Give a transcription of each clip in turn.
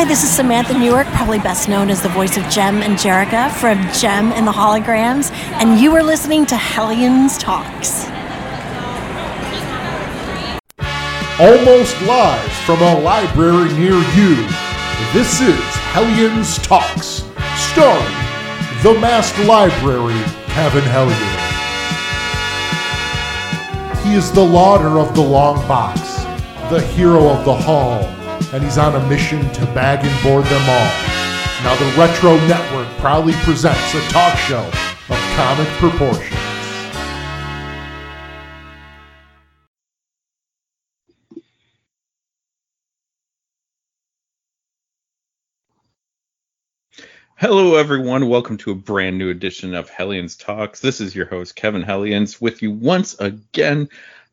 Hi, this is Samantha Newark, probably best known as the voice of Jem and Jerrica from Jem and the Holograms, and you are listening to Hellions Talks. Almost live from a library near you, this is Hellions Talks, starring the masked library, Kevin Hellion. He is the lauder of the long box, the hero of the hall, and he's on a mission to bag and board them all. Now the Retro Network proudly presents a talk show of comic proportions. Hello, everyone. Welcome to a brand new edition of Hellions Talks. This is your host, Kevin Hellions, with you once again.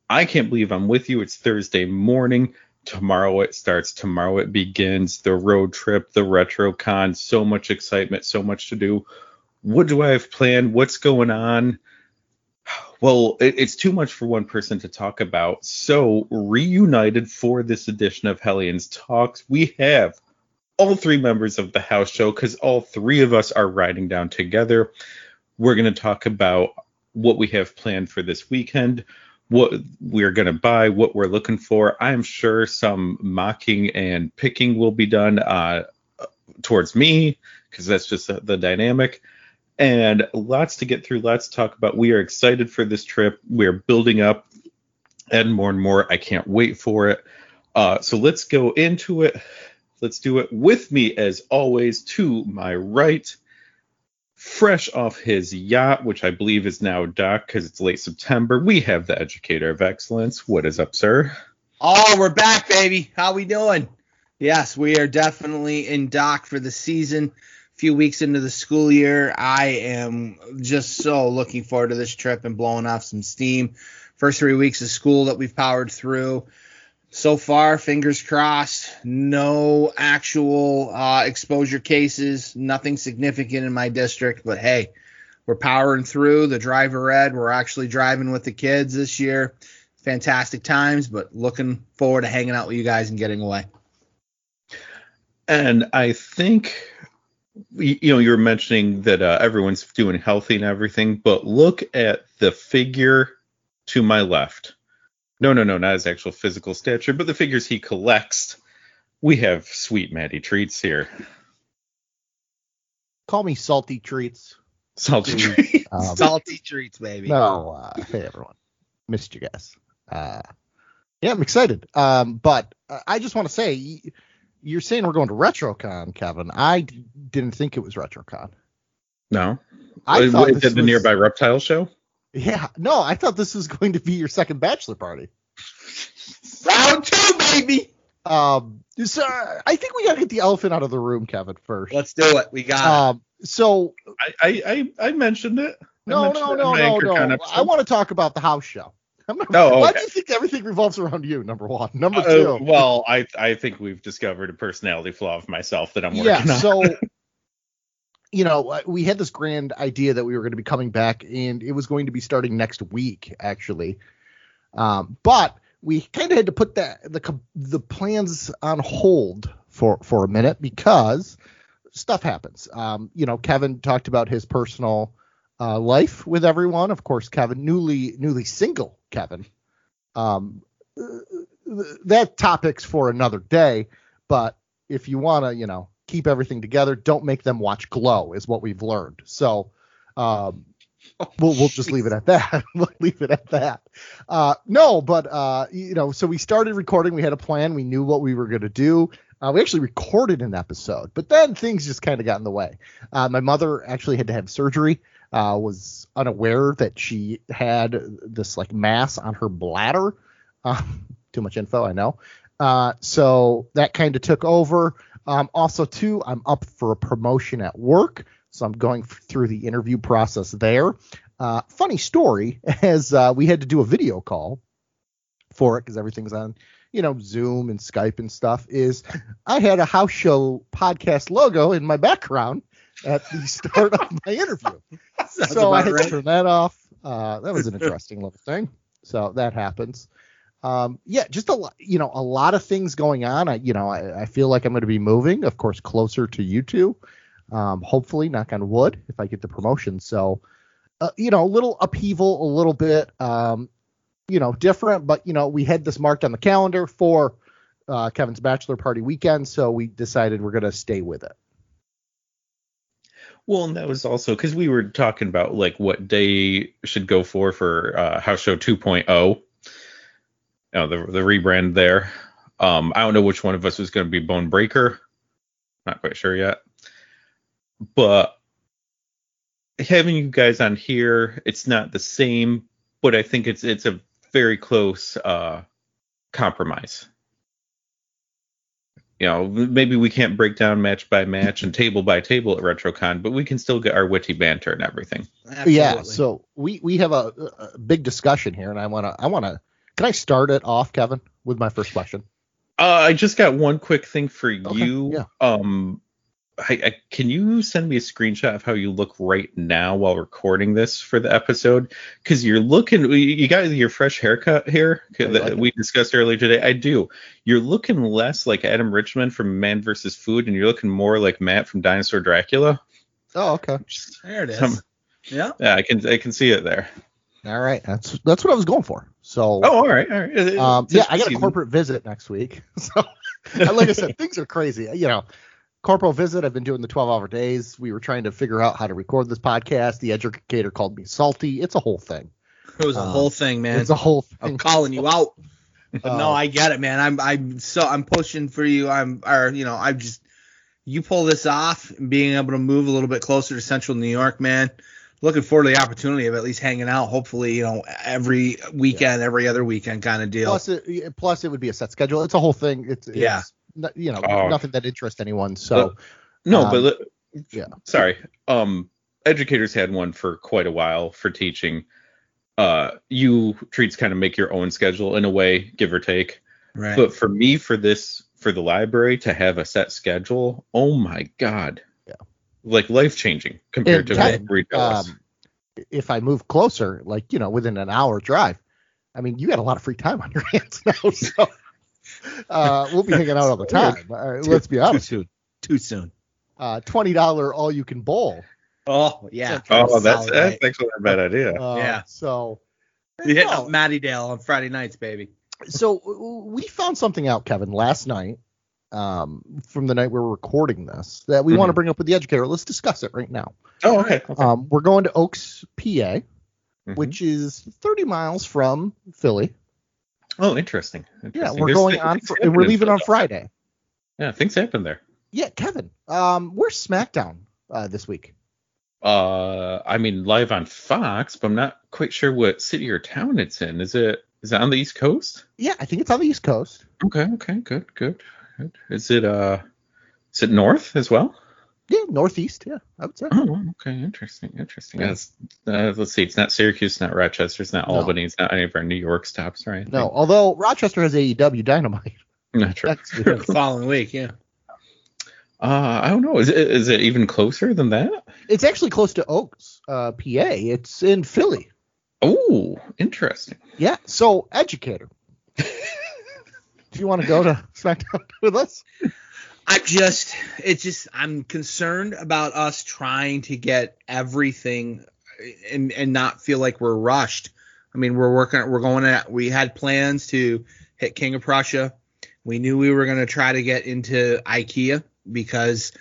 I can't believe I'm with you. It's Thursday morning. Tomorrow it starts. Tomorrow it begins. The road trip, the RetroCon. So much excitement, so much to do. What do I have planned? What's going on? Well, it, it's too much for one person to talk about. So, reunited for this edition of Hellions Talks, we have all three members of the house show because all three of us are riding down together. We're going to talk about what we have planned for this weekend, what we're going to buy, what we're looking for. I'm sure some mocking and picking will be done uh, towards me because that's just the, dynamic. And lots to get through, lots to talk about. We are excited for this trip. We're building up and more and more. I can't wait for it. Uh, so let's go into it. Let's do it with me, as always, to my right, fresh off his yacht, which I believe is now docked because it's late September. We have the Educator of Excellence. What is up, sir? Oh, we're back, baby. How we doing? Yes, we are definitely in dock for the season. A few weeks into the school year, I am just so looking forward to this trip and blowing off some steam. First three weeks of school that we've powered through so far, fingers crossed, no actual uh, exposure cases, nothing significant in my district. But hey, we're powering through. The driver ed, we're actually driving with the kids this year. Fantastic times, but looking forward to hanging out with you guys and getting away. And I think, you know, you were mentioning that uh, everyone's doing healthy and everything, but look at the figure to my left no, no, no, not his actual physical stature, but the figures he collects. We have sweet Matty treats here. Call me salty treats. Salty treats. Um, Salty treats, baby. No, uh, hey everyone, missed you guys. Uh, yeah, I'm excited. Um, but uh, I just want to say, you're saying we're going to RetroCon, Kevin. I d- didn't think it was RetroCon. No. I Uh, thought is this that the was- nearby reptile show? Yeah, no, I thought this was going to be your second bachelor party. Round two, baby. Um, so I think we got to get the elephant out of the room, Kevin, first. Let's do it. We got it. Um, so I, I, I, I mentioned it. I no, mentioned no, it in no, no, no. I want to talk about the house show. I'm not- Oh, Why okay. do you think everything revolves around you? Number one. Number Uh, two. well, I I think we've discovered a personality flaw of myself that I'm working on. yeah on. so you know uh, we had this grand idea that we were going to be coming back and it was going to be starting next week actually. Um, but we kind of had to put that the the plans on hold for for a minute because stuff happens. Um, you know kevin talked about his personal uh, life with everyone. Of course kevin newly newly single kevin. Um, uh, that topic's for another day but if you want to, you know, keep everything together, don't make them watch Glow, is what we've learned. So, um, we'll we'll just leave it at that. we'll leave it at that. Uh, no, but uh, you know, so we started recording. We had a plan. We knew what we were going to do. Uh, we actually recorded an episode, but then things just kind of got in the way. Uh, my mother actually had to have surgery. Uh, was unaware that she had this like mass on her bladder. Too much info, I know. Uh, so that kind of took over. Um, also, too, I'm up for a promotion at work, so I'm going through the interview process there. Uh, funny story, as uh, we had to do a video call for it because everything's on, you know, Zoom and Skype and stuff. Is I had a house show podcast logo in my background at the start of my interview, so I had right. to turn that off. Uh, that was an interesting little thing. So that happens. Um, yeah, just a lot, you know, a lot of things going on. I, you know, I, I feel like I'm going to be moving, of course, closer to you two. Um, hopefully, knock on wood, if I get the promotion. So, uh, you know, a little upheaval, a little bit, um, you know, different. But you know, we had this marked on the calendar for uh, Kevin's bachelor party weekend, so we decided we're going to stay with it. Well, and that was also because we were talking about like what day should go for for uh, House Show 2.0. You know, the the rebrand there. Um, I don't know which one of us is going to be Bone Breaker. Not quite sure yet. But having you guys on here, it's not the same, but I think it's it's a very close uh, compromise you know, maybe we can't break down match by match and table by table at RetroCon, but we can still get our witty banter and everything. Absolutely. Yeah. So we we have a, a big discussion here, and I want to I want to. Can I start it off, Kevin, with my first question? Uh, I just got one quick thing for Okay, you. yeah. Um, I, I, can you send me a screenshot of how you look right now while recording this for the episode? Because you're looking, you got your fresh haircut here that like it. we discussed earlier today. I do. You're looking less like Adam Richman from Man vs. Food, and you're looking more like Matt from Dinosaur Dracula. Oh, okay. There it is. Some- yeah. Yeah, I can I can see it there. All right. That's that's what I was going for. So Oh, all right, all right. Um, yeah, I got a corporate visit next week. So, like I said, things are crazy. You know, corporal visit. I've been doing the 12 hour days. We were trying to figure out how to record this podcast. The educator called me salty. It's a whole thing. It was a Um, whole thing, man. It's a whole I'm calling you out. But no, Uh, I get it, man. I'm I'm so I'm pushing for you. I'm or you know, I'm just you pull this off and being able to move a little bit closer to central New York, man. Looking forward to the opportunity of at least hanging out, hopefully, you know, every weekend, every other weekend kind of deal. Plus, it, plus it would be a set schedule. It's a whole thing. It's, it's Yeah. no- you know, Oh. nothing that interests anyone. So, No, Um, but yeah. Sorry. Um, educators had one for quite a while for teaching. Uh, you treats kind of make your own schedule in a way, give or take. right. But for me, for this, for the library to have a set schedule, oh my god, Yeah. Like life changing compared And to Ken, what Reed um, if I move closer, like, you know, within an hour drive, I mean, you got a lot of free time on your hands now. So, uh, we'll be hanging out all the time. Uh, let's be Too honest. soon. Too soon. Uh, $20 all you can bowl. Oh yeah. oh, that's Solid that's night. actually a bad idea. Uh, Yeah. So, You hit no. up Matty Dale on Friday nights, baby. so we found something out, Kevin, last night, um, from the night we're recording this that we want to bring up with the educator. Let's discuss it right now. Oh, okay. okay. Um, we're going to Oaks, PA, Mhm. which is 30 miles from Philly. oh, interesting. Yeah, we're There's going on, fr- and we're leaving on Friday. Yeah, things happen there. Yeah, Kevin, um, where's SmackDown uh, this week? Uh, I mean, live on Fox, but I'm not quite sure what city or town it's in. Is it is it on the East Coast? Yeah, I think it's on the East Coast. Okay, okay, good, good, good. Is it uh, is it north as well? Yeah, Northeast. Yeah, I would say. Oh, okay, interesting, interesting. Yeah. That's, uh, let's see, it's not Syracuse, it's not Rochester, it's not No. Albany, it's not any of our New York stops, right? No, although Rochester has AEW Dynamite. not true. That's The following week, yeah. Uh, I don't know. Is it is it even closer than that? It's actually close to Oaks, uh, PA. It's in Philly. Oh, interesting. Yeah. So, educator, do you want to go to SmackDown with us? I'm just, it's just, I'm concerned about us trying to get everything and and not feel like we're rushed. I mean, we're working, we're going at, we had plans to hit King of Prussia. We knew we were going to try to get into IKEA because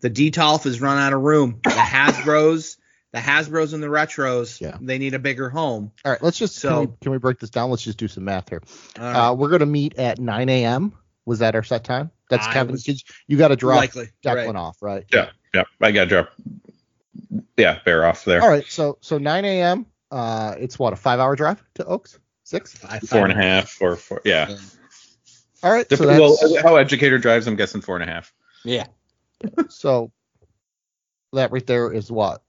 the Detolf has run out of room. The Hasbro's, the Hasbro's and the Retros, Yeah. they need a bigger home. All right. Let's just So- can, we, can we break this down? Let's just do some math here. All right. Uh, we're gonna meet at 9 a.m. Was that our set time? That's I Kevin. was- You got to drop Likely. Declan right. off, right? Yeah, yeah. I got to drop. Yeah, bear off there. All right. So so 9 a.m. Uh, it's what a five-hour drive to Oaks. Six. Four and a five- half or four. Yeah. All right. Dep- So well, how educator drives, I'm guessing four and a half. Yeah. so that right there is what?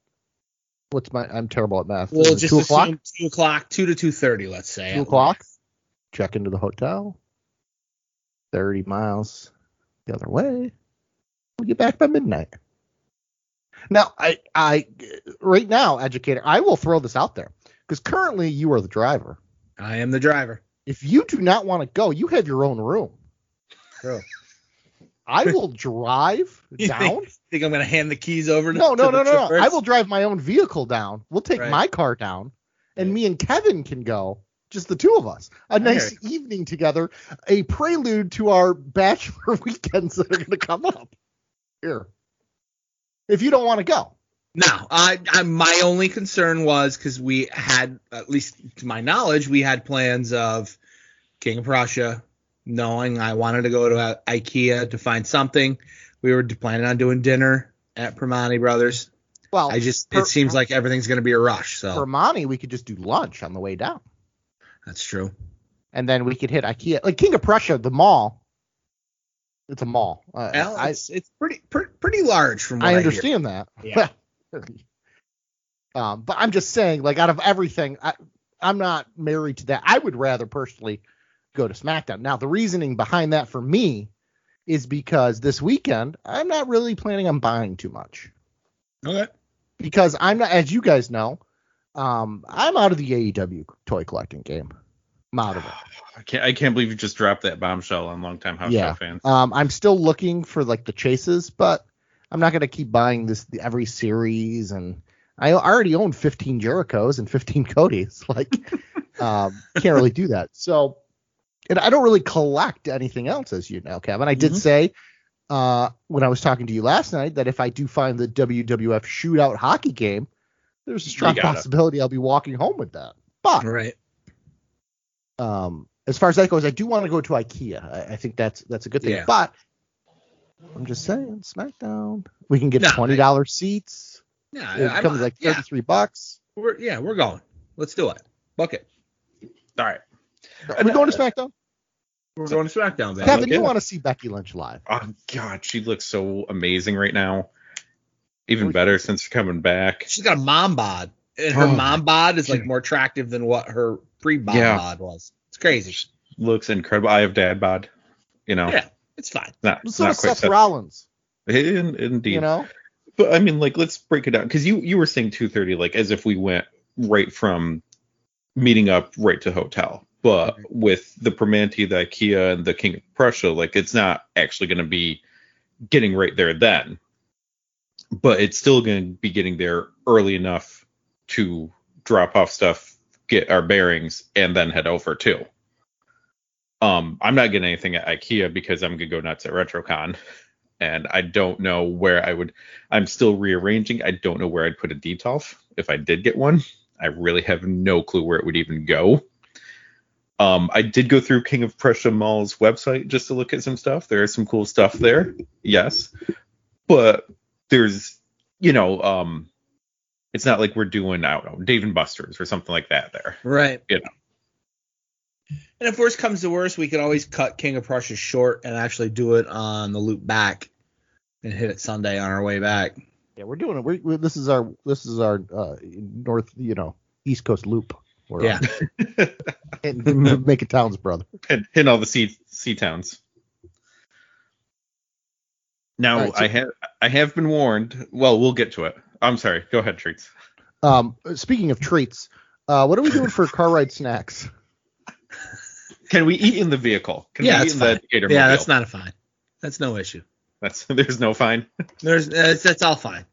What's my? I'm terrible at math. Well, just two o'clock. two o'clock, two to two thirty, let's say. Two o'clock. least. Check into the hotel. Thirty miles the other way. We get back by midnight. Now, I, I, right now, educator, I will throw this out there because currently you are the driver. I am the driver. If you do not want to go, you have your own room. True. I will drive You down. think, think I'm gonna hand the keys over? To, No, no, to no, no, no. I will drive my own vehicle down. We'll take Right. my car down, and Right. me and Kevin can go. Just the two of us. A nice evening together. A prelude to our bachelor weekends that are going to come up. Here. If you don't want to go. No, I, I my only concern was because we had, at least to my knowledge, we had plans of King of Prussia, knowing I wanted to go to uh, IKEA to find something. We were planning on doing dinner at Primanti Brothers. Well, I just per- it seems like everything's gonna be a rush. So Monty, we could just do lunch on the way down. that's true. And then we could hit IKEA. Like King of Prussia, the mall. It's a mall. Uh, Well, I, it's it's pretty pretty, pretty large from what I, I understand that. Yeah. um, but I'm just saying, like, out of everything, I, I'm not married to that. I would rather personally go to SmackDown. Now, the reasoning behind that for me is because this weekend I'm not really planning on buying too much Okay. because I'm not, as you guys know, um, I'm out of the AEW toy collecting game. I'm out of it. I can't I can't believe you just dropped that bombshell on longtime house Yeah. show fans. Um, I'm still looking for like the chases, but I'm not gonna keep buying this every series. And I already own 15 Jerichos and 15 Codys. Like, um, can't really do that. So, and I don't really collect anything else, as you know, Kevin. I did Mhm. say uh, when I was talking to you last night that if I do find the WWF Shootout hockey game, there's a strong You got it. possibility I'll be walking home with that. But Right. um, as far as that goes, I do want to go to IKEA. I, I think that's that's a good thing. Yeah. But I'm just saying, SmackDown, we can get No, twenty dollars seats. Yeah. It I'm- comes like yeah, thirty three bucks. we're yeah we're going. Let's do it. Book it. All right. Are we going to SmackDown? We're going to SmackDown, baby. Kevin, you want to see Becky Lynch live? Oh God, she looks so amazing right now. Even Oh, better since coming back. She's got a mom bod, and her Oh, mom bod is like more attractive than what her pre bod Yeah. bod was. It's crazy. She Looks incredible. I have dad bod. You know, Yeah, it's fine. not, So not does quite Seth Seth- Rollins. In- Indeed. You know, But I mean, like, let's break it down because you you were saying 2:30, like as if we went right from meeting up right to hotel. But with the Primanti, the IKEA, and the King of Prussia, like it's not actually going to be getting right there then. But it's still going to be getting there early enough to drop off stuff, get our bearings, and then head over too. Um, I'm not getting anything at IKEA because I'm gonna go nuts at RetroCon, and I don't know where I would. I'm still rearranging. I don't know where I'd put a Detolf if I did get one. I really have no clue where it would even go. Um, I did go through King of Prussia Mall's website just to look at some stuff. There is some cool stuff there, yes, but there's, you know, um, it's not like we're doing I don't know Dave and Buster's or something like that there. Right. You know. And if worst comes to worst, we could always cut King of Prussia short and actually do it on the loop back and hit it Sunday on our way back. yeah, we're doing it. We're, we this is our this is our uh, north, you know, East Coast loop. We're Yeah. on. and make it towns, brother. and hit all the sea sea towns. Now All right, so- I have I have been warned. Well, we'll get to it. I'm sorry. Go ahead, treats. Um, speaking of treats, uh, what are we doing for car ride snacks? Can we eat in the vehicle? Can Yeah, we eat that's in fine. the Yeah, mobile? that's not a fine. That's no issue. That's there's no fine. There's that's, that's all fine.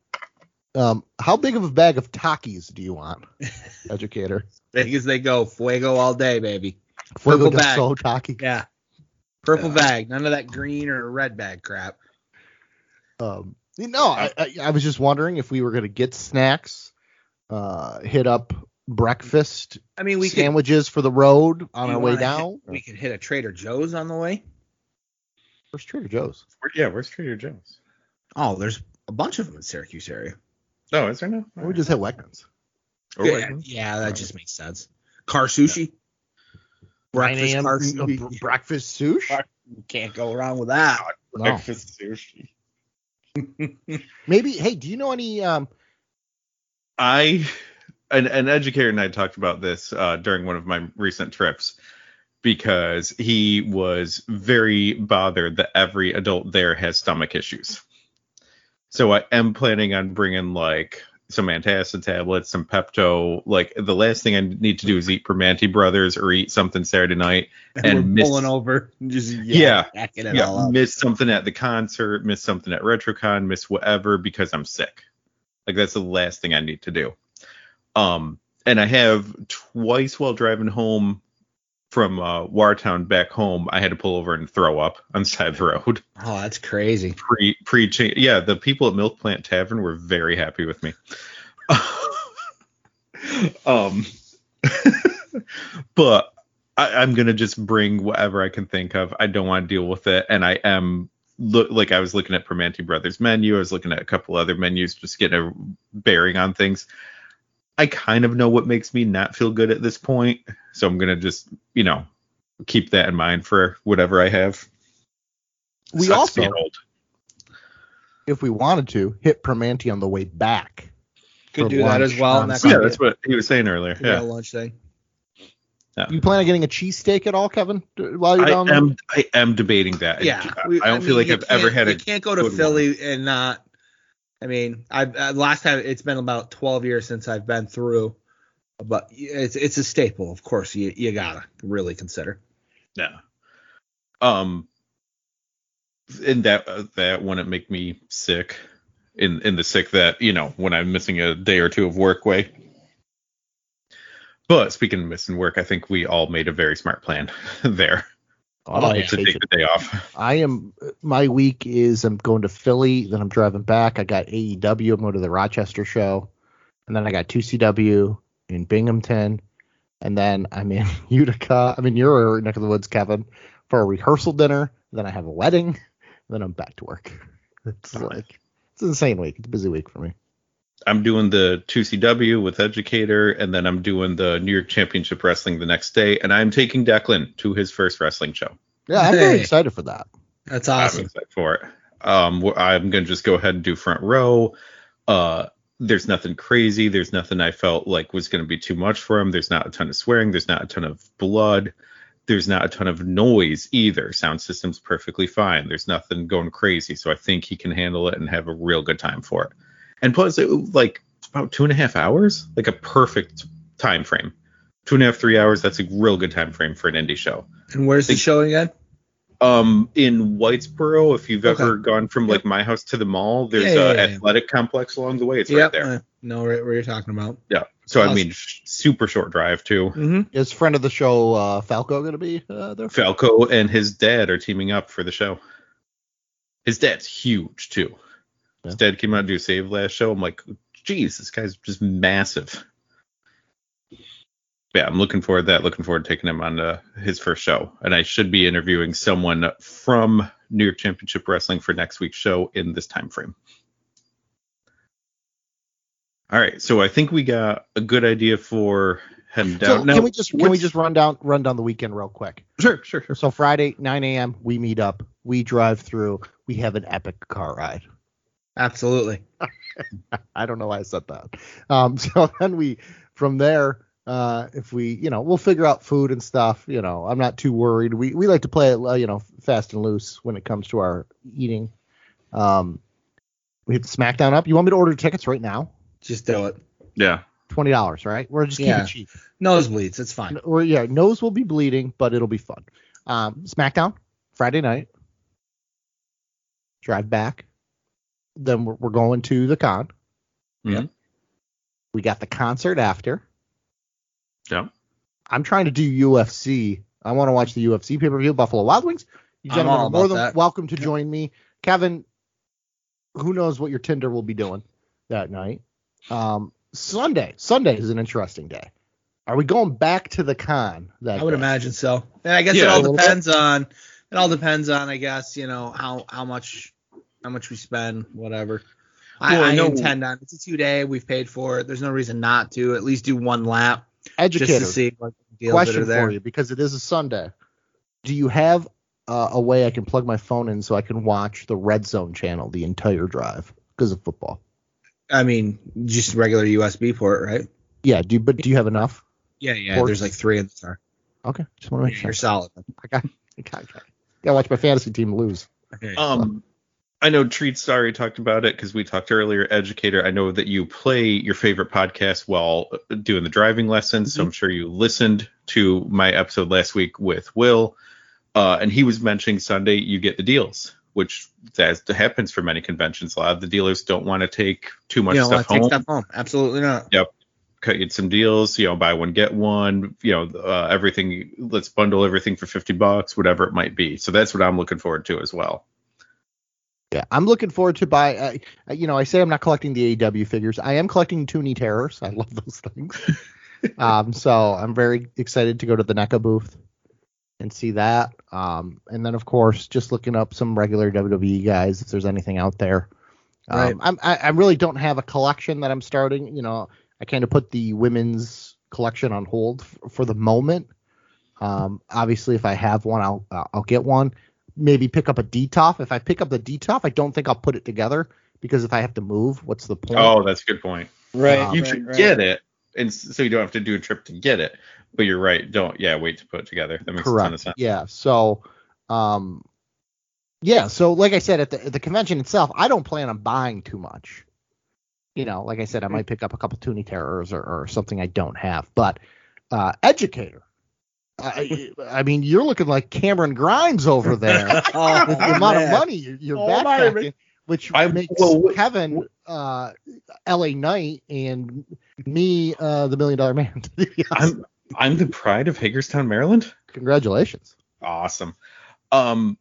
Um, how big of a bag of Takis do you want, educator? Big as they go, fuego all day, baby. Fuego Purple bag. Sol Taki. Yeah. Purple Yeah. bag, none of that green or red bag crap. Um, no, I, I, I was just wondering if we were gonna get snacks, uh, hit up breakfast I mean, we sandwiches for the road on our way down. Hit, we could hit a Trader Joe's on the way. Where's Trader Joe's? Yeah, where's Trader Joe's? Oh, there's a bunch of them in Syracuse area. Oh, is there no? Why don't we just hit Wegmans? Or yeah, Wegmans? yeah, that just makes sense. Car sushi. 9 Breakfast a.m. car sushi. br- breakfast sushi. Can't go wrong with that. No. Breakfast sushi. Maybe. Hey, do you know any? Um, I an, an educator and I talked about this uh, during one of my recent trips because he was very bothered that every adult there has stomach issues. So I am planning on bringing like some antacid tablets, some Pepto. Like the last thing I need to do is eat Primanti Brothers or eat something Saturday night And, and miss- pulling over, and just Yeah, yeah, up. miss something at the concert, miss something at RetroCon, miss whatever because I'm sick. Like that's the last thing I need to do. Um, and I have twice while driving home from uh, Wartown back home, I had to pull over and throw up on the side of the road. Oh, that's crazy. Pre pre yeah, the people at Milk Plant Tavern were very happy with me. um, but I, I'm gonna just bring whatever I can think of. I don't want to deal with it, and I am look like I was looking at Primanti Brothers menu. I was looking at a couple other menus, just getting a bearing on things. I kind of know what makes me not feel good at this point, so I'm gonna just you know keep that in mind for whatever I have. We Sucks also, old. if we wanted to, hit Primanti on the way back. Could do that as well. that Yeah, that's what he was saying earlier. be Yeah, lunch thing. You plan on getting a cheesesteak at all, Kevin? While you're I down there? am. I am debating that. Yeah, I, we- I don't mean, feel like I've ever can't- had a. You can't go to good one. Philly and not. I mean, I've uh, last time it's been about 12 years since I've been through, but it's it's a staple. Of course, you you gotta really consider. Yeah. Um. And that uh, that wouldn't make me sick. In in the sick that you know when I'm missing a day or two of work way. But speaking of missing work, I think we all made a very smart plan there Oh, yeah. to take the day off. I am. My week is I'm going to Philly, then I'm driving back. I got AEW. I'm going to the Rochester show, and then I got 2CW in Binghamton, and then I'm in Utica. I'm in your neck of the woods, Kevin, for a rehearsal dinner. Then I have a wedding. Then I'm back to work. It's like it's an insane week. It's a busy week for me. I'm doing the 2CW with Educator, and then I'm doing the New York Championship Wrestling the next day, and I'm taking Declan to his first wrestling show. Yeah, I'm very excited for that. That's awesome. I'm excited for it. Um, I'm gonna just go ahead and do front row. Uh, there's nothing crazy. There's nothing I felt like was gonna be too much for him. There's not a ton of swearing. There's not a ton of blood. There's not a ton of noise either. Sound system's perfectly fine. There's nothing going crazy. So I think he can handle it and have a real good time for it. And plus, it was like about two and a half hours, like a perfect time frame. Two and a half, three hours. That's a real good time frame for an indie show And where's the Think- show again? um in Whitesboro, if you've Okay. ever gone from like my house to the mall, there's Yeah, yeah, a yeah, yeah. athletic complex along the way. It's right there. uh, No, right where you're talking about. Yeah. So I mean, sh- super short drive too. Mm-hmm. Is friend of the show uh, Falco going to be uh, there? Falco and his dad are teaming up for the show. His dad's huge too. His dad came out to do Save last show. I'm like, geez, this guy's just massive. Yeah, I'm looking forward to that. Looking forward to taking him on uh, his first show. And I should be interviewing someone from New York Championship Wrestling for next week's show in this time frame. All right, so I think we got a good idea for heading So down. Now, can we just can we just run down run down the weekend real quick? sure, sure, sure. So Friday, 9 a.m. We meet up. We drive through. We have an epic car ride. Absolutely. I don't know why I said that. Um, so then we, from there, uh, if we, you know, we'll figure out food and stuff. You know, I'm not too worried. We we like to play it, uh, you know, fast and loose when it comes to our eating. Um, we hit the SmackDown up. You want me to order tickets right now? Just do it. Yeah. Twenty dollars, right? We're just keep Yeah. it cheap. Nosebleeds. It's fine. Or yeah, nose will be bleeding, but it'll be fun. Um, SmackDown Friday night. Drive back. Then we're, we're going to the con. Mhm. We got the concert after. Yeah. I'm trying to do UFC. I want to watch the UFC pay per view. Buffalo Wild Wings. You I'm gentlemen all are more than that. welcome to join me. Kevin, who knows what your Tinder will be doing that night? Um, Sunday. Sunday is an interesting day. Are we going back to the con? That I would day? imagine so. And I guess Yeah, it all little bit. depends on it all depends on I guess, you know, how how much how much we spend, whatever. I, Well, I I know- intend on it's a two day, we've paid for it. There's no reason not to at least do one lap just to see what deals that question are there. for you because it is a Sunday. Do you have uh, a way I can plug my phone in so I can watch the Red Zone channel the entire drive because of football? I mean, just regular USB port, right? Yeah. Do you, but do you have enough? Yeah, yeah. Ports? There's like three in the car. Okay. Just want to make sure You're sure. solid. I got. I got. I got to watch my fantasy team lose. Um, I know Treats already talked about it because we talked earlier. Educator, I know that you play your favorite podcast while doing the driving lessons, so I'm sure you listened to my episode last week with Will, uh, and he was mentioning Sunday you get the deals, which that happens for many conventions. A lot of the dealers don't want to take too much You know, stuff take home. stuff home. Absolutely not. Yep. Cut you some deals, you know, buy one get one, you know, uh, everything. Let's bundle everything for fifty bucks, whatever it might be. So that's what I'm looking forward to as well. Yeah, I'm looking forward to buy. Uh, you know, I say I'm not collecting the AEW figures. I am collecting Toony Terrors. I love those things. um, so I'm very excited to go to the NECA booth and see that. Um, and then of course, just looking up some regular WWE guys if there's anything out there. Um, Right. I'm, I, I really don't have a collection that I'm starting. You know, I kind of put the women's collection on hold f- for the moment. Um, obviously, if I have one, I'll I'll I'll get one. Maybe pick up a Detolf. If I pick up the Detolf, I don't think I'll put it together because if I have to move, what's the point? Oh, that's a good point. Right. Um, you right, should right. get it, and so you don't have to do a trip to get it. But you're right. Don't yeah, wait to put it together. That makes a ton of sense. Yeah. So, um, yeah. So, like I said, at the at the convention itself, I don't plan on buying too much. You know, like I said, I might pick up a couple Toony Terrors or, or something I don't have. But uh, Educator, I, I mean, you're looking like Cameron Grimes over there. Oh, with the amount of money you're, you're Oh, backpacking, which I- makes well, Kevin uh, L.A. Knight and me uh, the Million Dollar Man. I'm I'm the pride of Hagerstown, Maryland. Congratulations. Awesome. Um,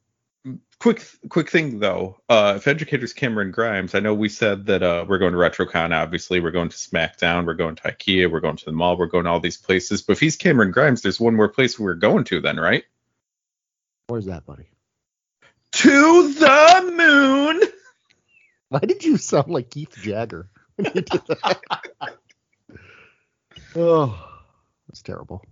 quick quick thing though. Uh, if educators Cameron Grimes, I know we said that uh, we're going to RetroCon. Obviously, we're going to SmackDown. We're going to IKEA. We're going to the mall. We're going to all these places. But if he's Cameron Grimes, there's one more place we're going to then, right? Where's that, buddy? To the moon. Why did you sound like Keith Jagger? when you did that? oh, that's terrible.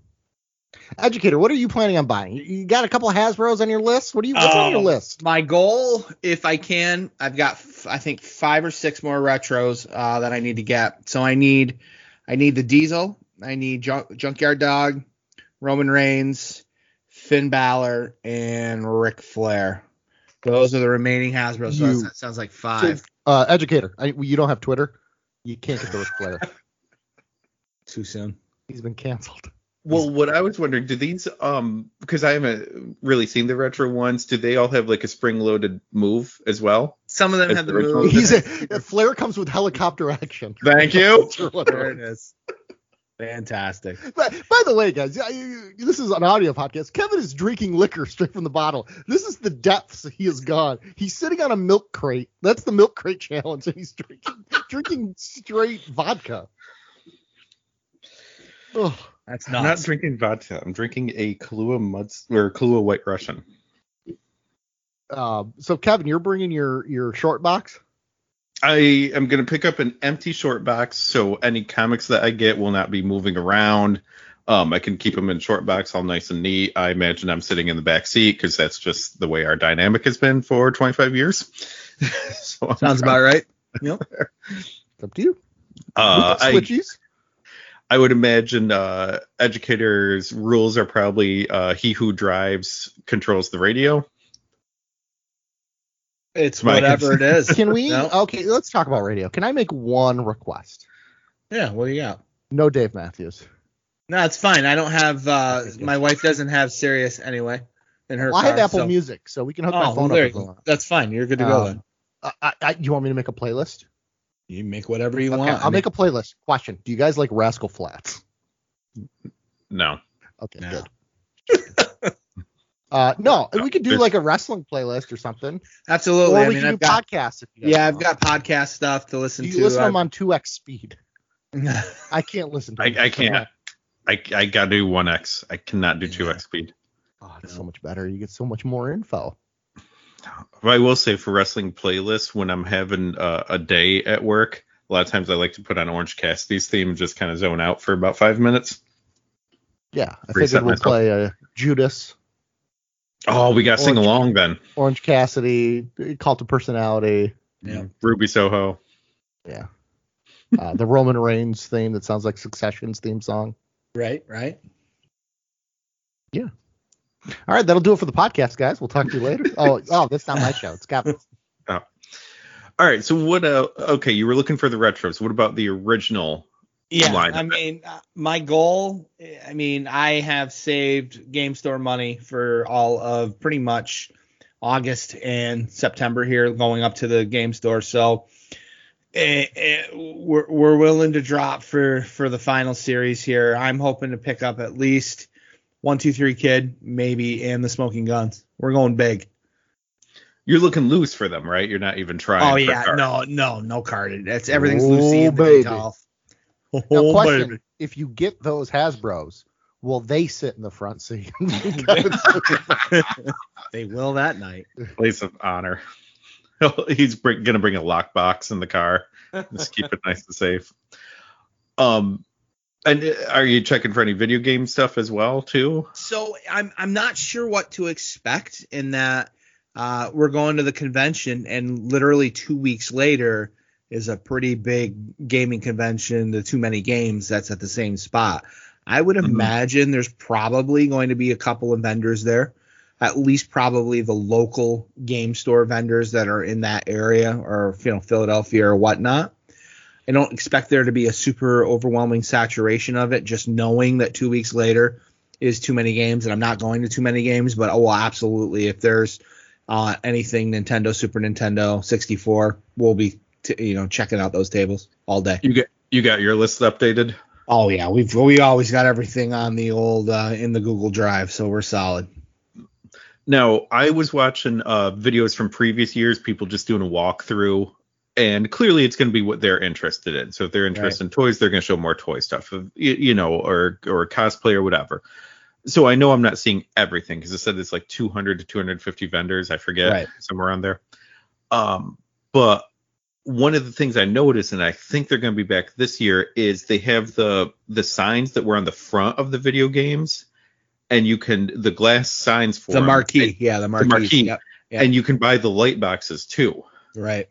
Educator, what are you planning on buying? You- got a couple of Hasbro's on your list? What are you what's on your Oh. list? My goal, if I can, I've got f- I think five or six more retros uh, that I need to get. So I need I need the Diesel, I need Junk, Junkyard Dog, Roman Reigns, Finn Balor, and Ric Flair. Those are the remaining Hasbro. So You- that sounds like five. Uh, educator, I, you don't have Twitter. You can't get the Ric Flair. Too soon. He's been canceled. Well, what I was wondering, do these um because I haven't really seen the retro ones, do they all have like a spring loaded move as well? Some of them It's have the the move. He's a, Flair comes with helicopter action. Thank you. There it is. Fantastic. By, by the way, guys, I- this is an audio podcast. Kevin is drinking liquor straight from the bottle. This is the depths he has gone. He's sitting on a milk crate. That's the milk crate challenge, and he's drinking drinking straight vodka. Ugh. That's I'm not drinking vodka. I'm drinking a Kahlua Mud or Kahlua White Russian. Uh, so, Kevin, you're bringing your your short box. I am going to pick up an empty short box, so any comics that I get will not be moving around. Um, I can keep them in short box, all nice and neat. I imagine I'm sitting in the back seat because that's just the way our dynamic has been for 25 years. so Sounds about right. Yep. It's up to you. Uh, We I, switchies. I would imagine uh, educators' rules are probably uh, he who drives controls the radio. It's Mike, whatever it is. Can we? No? Okay, let's talk about radio. Can I make one request? Yeah. What do you got? No, Dave Matthews. No, it's fine. I don't have. Uh, my wife doesn't have Sirius anyway in her Well, I have Apple so- Music, so we can hook Oh, my phone there up. you if we go. want. That's fine. You're good to go Um, then. I, I, I- you want me to make a playlist? You make whatever you Okay, want. I'll make a playlist. Question: Do you guys like Rascal Flatts? No. Okay, No. good. uh, no, we could do There's- like a wrestling playlist or something. Absolutely. or I we mean, can I've do got. podcasts. If you guys Yeah, I've got podcast stuff to listen Do to. you listen to them on two x speed? I can't listen to. I. I can't. I, I gotta do 1x. I cannot do 2x speed. Oh, it's so much better. You get so much more info. But I will say for wrestling playlists, when I'm having uh, a day at work, a lot of times I like to put on Orange Cassidy's theme and just kind of zone out for about five minutes. Yeah, I Reset figured we'll myself. play uh, Judas, Oh, we got to sing along then. Orange Cassidy, Cult of Personality. Yeah. Ruby Soho. Yeah. Uh, the Roman Reigns theme that sounds like Succession's theme song. Right. Right. All right, that'll do it for the podcast, guys. We'll talk to you later. Oh, oh, that's not my show. It's Kevin's. Oh. All right. So what? Uh, okay, you were looking for the retros. What about the original? Yeah, line I mean, uh, my goal. I mean, I have saved game store money for all of pretty much August and September here, going up to the game store. So eh, eh, we're we're willing to drop for for the final series here. I'm hoping to pick up at least one, two, three, kid, maybe, and the smoking guns. We're going big. You're looking loose for them, right? You're not even trying. Oh yeah, no, no, no carded. That's everything's Oh, Lucy and the baby. Detail. Now, Oh, question: baby. If you get those Hasbro's, will they sit in the front seat? they will that night. place of honor. He's bring, gonna bring a lockbox in the car. Just keep it nice and safe. Um, and uh, are you checking for any video game stuff as well too? So I'm I'm not sure what to expect in that uh, we're going to the convention and literally two weeks later is a pretty big gaming convention, the Too Many Games that's at the same spot. I would Mhm. imagine there's probably going to be a couple of vendors there, at least probably the local game store vendors that are in that area or you know Philadelphia or whatnot. I don't expect there to be a super overwhelming saturation of it. Just knowing that two weeks later is too many games, and I'm not going to too many games, but oh, well, absolutely. If there's uh, anything Nintendo, Super Nintendo, 64, we'll be t- you know checking out those tables all day. You get you got your list updated. Oh yeah, we've we always got everything on the old uh, in the Google Drive, so we're solid. Now I was watching uh, videos from previous years, people just doing a walkthrough, and clearly it's going to be what they're interested in. So if they're interested in toys, they're going to show more toy stuff, you, you know, or or cosplay or whatever. So I know I'm not seeing everything because it said it's like 200 to 250 vendors. I forget Right. somewhere around there. Um, but one of the things I noticed, and I think they're going to be back this year, is they have the the signs that were on the front of the video games, and you can the glass signs for the marquee, yeah, the marquee, the marquee. Yep, yeah. and you can buy the light boxes too. right.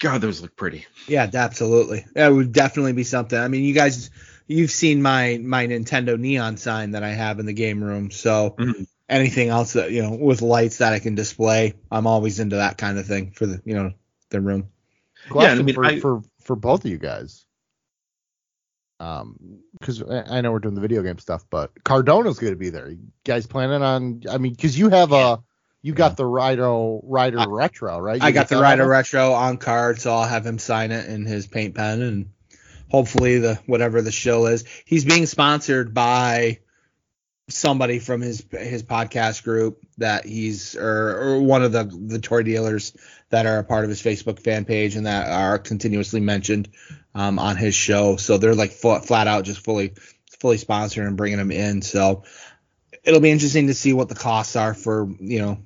God, those look pretty. Yeah, absolutely. That would definitely be something. I mean, you guys, you've seen my my Nintendo neon sign that I have in the game room. So Mhm. anything else that you know with lights that I can display, I'm always into that kind of thing for the you know the room. Question I mean, for, I- for for both of you guys. Um, because I I know we're doing the video game stuff, but Cardona's going to be there. You guys planning on? I mean, because you have a you got the Ryder Ryder I- Retro, right? You I got the Ryder? Retro on card, so I'll have him sign it in his paint pen and hopefully the whatever the show is. He's being sponsored by somebody from his his podcast group that he's or, or one of the the toy dealers that are a part of his Facebook fan page and that are continuously mentioned um, on his show. So they're like fu- flat out just fully fully sponsoring and bringing him in. So it'll be interesting to see what the costs are for you know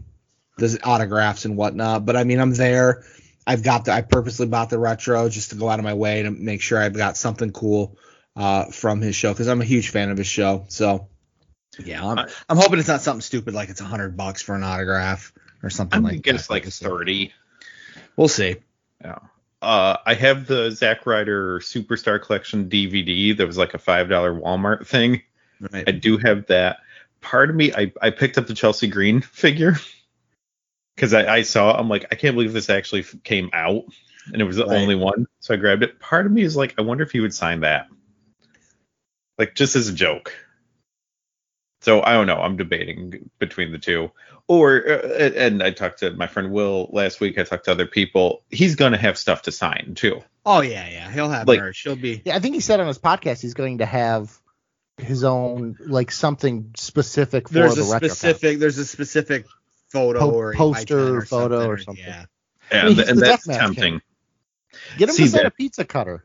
the autographs and whatnot. But I mean, I'm there. I've got the. I purposely bought the retro just to go out of my way to make sure I've got something cool uh, from his show because I'm a huge fan of his show. So yeah, I'm, I'm hoping it's not something stupid like it's a hundred bucks for an autograph or something I'm like that. like We'll 30. We'll see. Yeah. Uh, I have the Zack Ryder Superstar Collection DVD. That was like a five dollar Walmart thing. Right. I do have that. Part of me, I, I picked up the Chelsea Green figure because I, I saw. I'm like, I can't believe this actually came out, and it was the Right. only one. So I grabbed it. Part of me is like, I wonder if he would sign that, like just as a joke. So I don't know. I'm debating between the two. Or uh, and I talked to my friend Will last week. I talked to other people. He's gonna have stuff to sign too. Oh yeah, yeah. He'll have Like- merch. She'll be. Yeah, I think he said on his podcast he's going to have his own like something specific for There's the a retro. specific. There's a specific photo Po- or poster, icon photo, or something. something. Yeah. And, mean, he's and that's tempting. king. Get him See to sign a pizza cutter.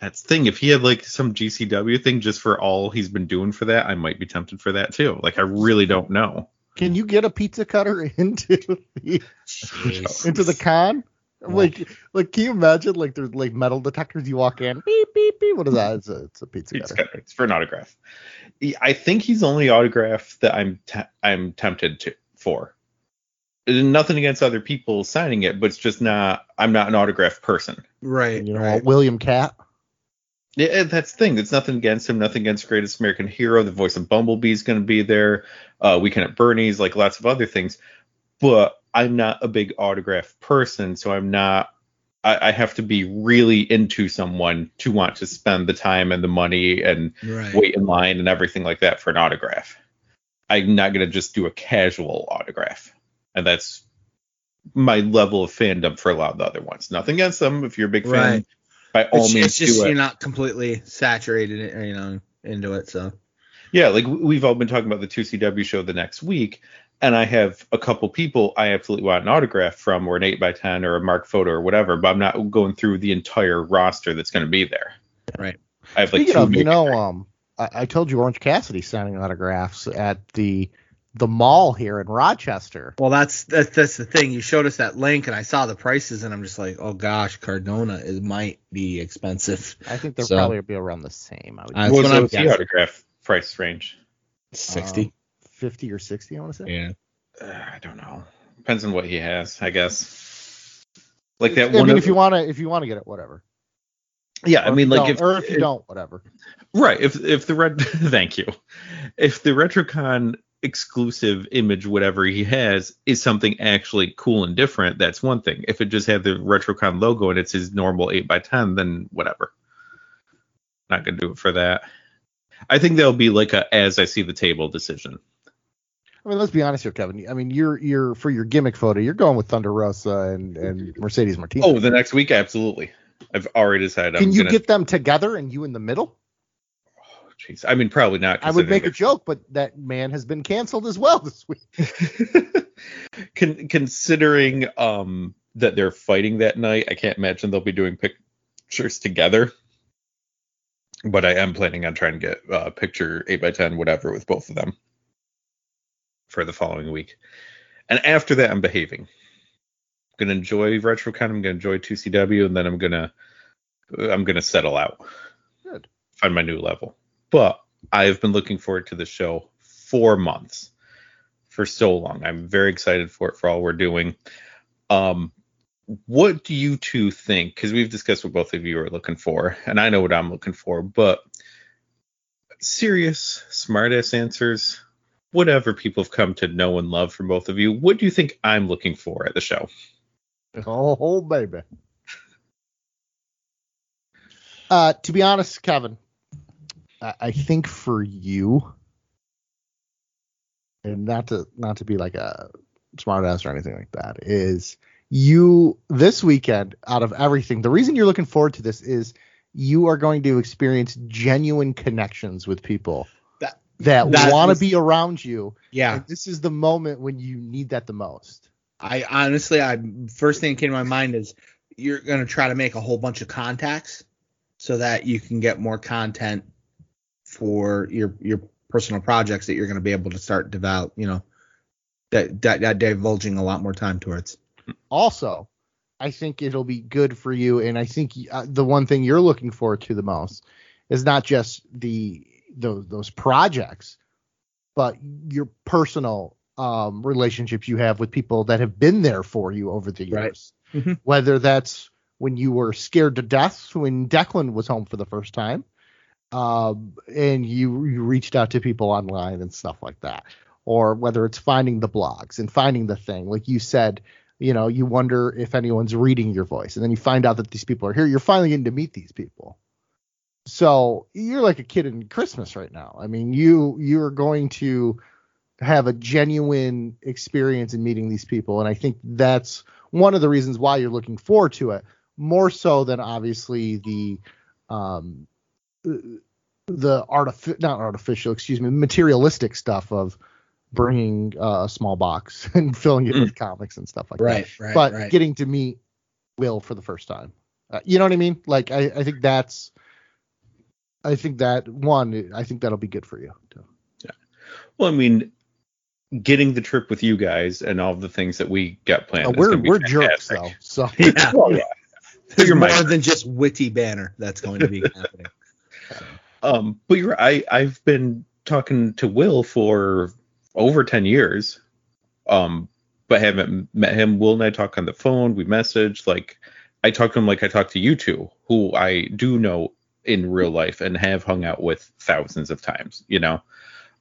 That's thing. If he had like some GCW thing just for all he's been doing for that, I might be tempted for that too. Like I really don't know. Can you get a pizza cutter into the Jeez. into the con? Like, like, can you imagine? Like, there's like metal detectors. You walk in, beep, beep, beep. What is that? It's a, it's a pizza It's, cutter. got- it's for an autograph. I think he's the only autograph that I'm te- I'm tempted to for. Nothing against other people signing it, but it's just not. I'm not an autograph person. Right. You know, right. William Katt. Yeah, that's the thing. It's nothing against him. Nothing against Greatest American Hero. The voice of Bumblebee is going to be there. Uh, Weekend at Bernie's, like lots of other things. But I'm not a big autograph person, so I'm not I, I have to be really into someone to want to spend the time and the money and Right. wait in line and everything like that for an autograph. I'm not gonna just do a casual autograph, and that's my level of fandom for a lot of the other ones. Nothing against them. If you're a big fan, Right. by all It's, means it's just you're not completely saturated, you know, into it. So Yeah, like we've all been talking about the 2CW show the next week, and I have a couple people I absolutely want an autograph from, or an eight by ten, or a mark photo, or whatever, but I'm not going through the entire roster that's going to be there. Right. I have like Speaking two of, you big- know, um, I, I told you Orange Cassidy signing autographs at the the mall here in Rochester. Well, that's that's that's the thing. You showed us that link, and I saw the prices, and I'm just like, oh gosh, Cardona it might be expensive. I think they're So- probably be around the same. I would I- guess. What's what I'm what's the autograph price range? Sixty. Fifty or sixty. I want to say. yeah. Uh, I don't know. Depends on what he has, I guess. Like that I one. mean, of- if you want to, if you want to get it, whatever. yeah, Or I mean, you like if or if you don't, whatever. Right. If if the red thank you. If the RetroCon exclusive image, whatever he has, is something actually cool and different, that's one thing. If it just had the RetroCon logo and it's his normal eight x ten, then whatever. Not gonna do it for that. I think that'll be like a as I see the table decision. I mean, let's be honest here, Kevin. I mean, you're you're for your gimmick photo, you're going with Thunder Rosa and and Mercedes Martinez. Oh, the next week, absolutely. I've already decided I'm Can you gonna get them together and you in the middle? Oh, jeez. I mean probably not I would make a joke, but that man has been canceled as well this week. Con- considering um that they're fighting that night, I can't imagine they'll be doing pictures together. But I am planning on trying to get a uh, picture eight by ten, whatever, with both of them for the following week. And after that, I'm behaving. I'm gonna enjoy RetroCon. I'm gonna enjoy 2CW, and then I'm gonna I'm gonna settle out. Good. Find my new level. But I've been looking forward to the show for months, for so long. I'm very excited for it for all we're doing. Um, what do you two think? Because we've discussed what both of you are looking for, and I know what I'm looking for, but serious, smartass answers, whatever people have come to know and love from both of you. What do you think I'm looking for at the show? Oh, baby. Uh, to be honest, Kevin, I, I think for you, and not to not to be like a smartass or anything like that, is you this weekend out of everything. The reason you're looking forward to this is you are going to experience genuine connections with people That- that want to be around you. Yeah. And this is the moment when you need that the most. I honestly, I first thing that came to my mind is you're gonna try to make a whole bunch of contacts so that you can get more content for your your personal projects that you're gonna be able to start develop. You know, that that, that divulging a lot more time towards. also i think it'll be good for you and i think uh, the one thing you're looking forward to the most is not just the those, those projects but your personal um, relationships you have with people that have been there for you over the Right. years. Mhm. whether that's when you were scared to death when declan was home for the first time um, and you you reached out to people online and stuff like that. Or whether it's finding the blogs and finding the thing. Like you said you know you wonder if anyone's reading your voice and then you find out that these people are here. You're finally getting to meet these people so you're like a kid in christmas right now i mean you you're going to have a genuine experience in meeting these people and i think that's one of the reasons why you're looking forward to it more so than obviously the um the artific not artificial excuse me materialistic stuff of bringing uh, a small box and filling it with comics and stuff like that Right, right, but right. getting to meet Will for the first time. Uh, you know what I mean? Like I, I think that's I think that one I think that'll be good for you. too. Well, I mean, getting the trip with you guys and all the things that we got planned. Uh, we're be we're jerks though. So Yeah. Well, yeah. There's You're more my- than just witty banner that's going to be happening. Um, but you're I I've been talking to Will for over ten years, um, but haven't met him. Will and I talk on the phone. We message like I talk to him like I talk to you two, who I do know in real life and have hung out with thousands of times. You know,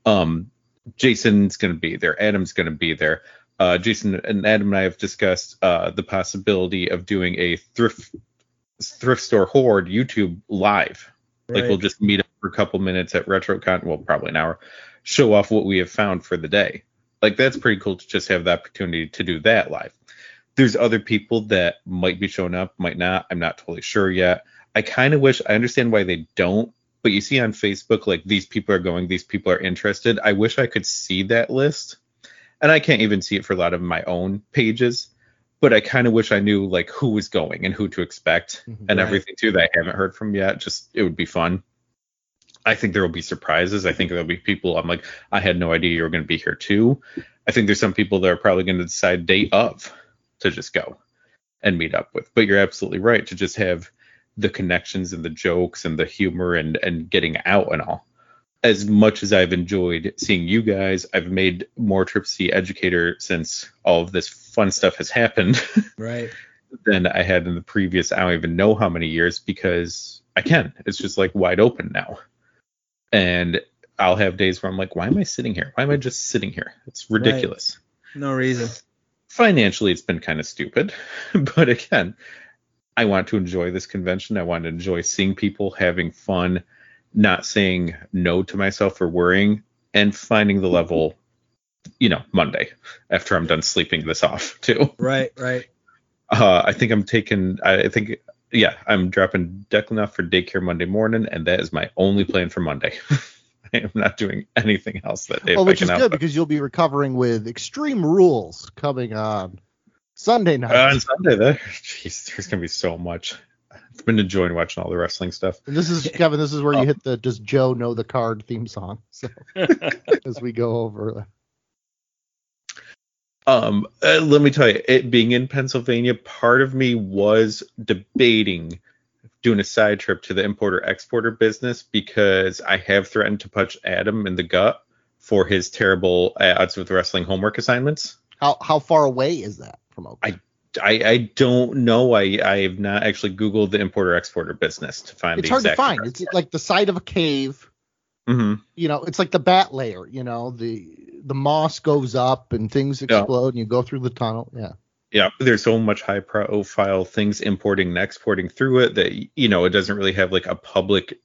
um, Jason's gonna be there, Adam's gonna be there, uh, Jason and Adam and I have discussed uh, the possibility of doing a thrift thrift store horde YouTube live. Like we'll just meet up for a couple minutes at RetroCon, well, probably an hour, show off what we have found for the day. Like that's pretty cool to just have the opportunity to do that live. There's other people that might be showing up, might not. I'm not totally sure yet. I kind of wish I understand why they don't, but you see on Facebook like these people are going, these people are interested. I wish I could see that list. And I can't even see it for a lot of my own pages, but I kind of wish I knew like who was going and who to expect Mhm. and Right. everything too that I haven't heard from yet. Just it would be fun. I think there will be surprises. I think there'll be people I'm like, I had no idea you were going to be here too. I think there's some people that are probably going to decide day of to just go and meet up with. But you're absolutely right to just have the connections and the jokes and the humor and and getting out and all. As much as I've enjoyed seeing you guys, I've made more trips to see Educator since all of this fun stuff has happened Right. than I had in the previous I don't even know how many years because I can. It's just like wide open now. And I'll have days where I'm like, why am I sitting here? Why am I just sitting here? It's ridiculous. No reason. Financially, it's been kind of stupid. but again, I want to enjoy this convention. I want to enjoy seeing people having fun, not saying no to myself or worrying, and finding the level, you know, Monday after I'm done sleeping this off too. Right. Right. Uh, I think I'm taking. I think yeah, I'm dropping Declan off for daycare Monday morning, and that is my only plan for Monday. I am not doing anything else that day. Oh, which is good because you'll be recovering with Extreme Rules coming on Sunday night. Uh, on Sunday, there, jeez, there's gonna be so much. I've been enjoying watching all the wrestling stuff. and this is Kevin. This is where you hit the "Does Joe know the card?" theme song. So as we go over, Um, uh, let me tell you, it being in Pennsylvania, part of me was debating doing a side trip to the importer exporter business because I have threatened to punch Adam in the gut for his terrible odds with wrestling homework assignments. how how far away is that from Oak? I- I, I don't know. I I have not actually Googled the importer exporter business to find it's hard to find. It's like the side of a cave. Mm-hmm. You know, it's like the bat layer. You know, the the moss goes up and things Yeah. explode, and you go through the tunnel. Yeah. Yeah, there's so much high profile things importing and exporting through it that you know it doesn't really have like a public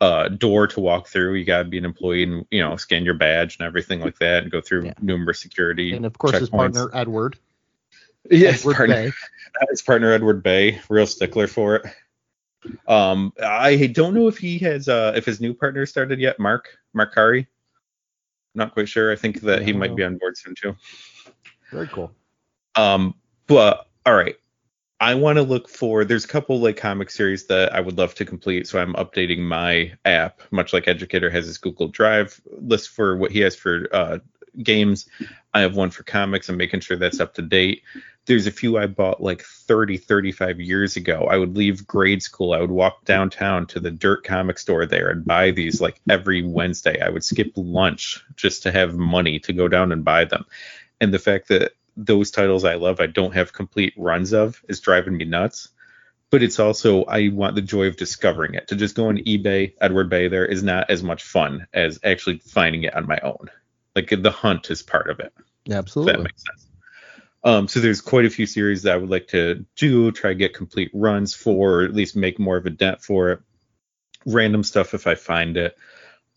uh door to walk through. You gotta be an employee and you know scan your badge and everything like that and go through Yeah. numerous security. And of course, his partner Edward. Yes, Edward partner, Bay. his partner Edward Bay, real stickler for it. Um, I don't know if he has uh if his new partner started yet. Mark Mark Kari. Not quite sure. I think that he Yeah. might be on board soon too. Very cool. Um, but all right. I want to look for there's a couple like comic series that I would love to complete, so I'm updating my app, much like Educator has his Google Drive list for what he has for uh, games. I have one for comics. I'm making sure that's up to date. There's a few I bought like 30, 35 years ago. I would leave grade school. I would walk downtown to the dirt comic store there and buy these like every Wednesday. I would skip lunch just to have money to go down and buy them. And the fact that those titles I love, I don't have complete runs of, is driving me nuts. But it's also I want the joy of discovering it. To just go on eBay, Edward Bay, there is not as much fun as actually finding it on my own. Like the hunt is part of it. If that Absolutely. makes sense. Um, so there's quite a few series that I would like to do, try to get complete runs for, or at least make more of a dent for it. Random stuff if I find it.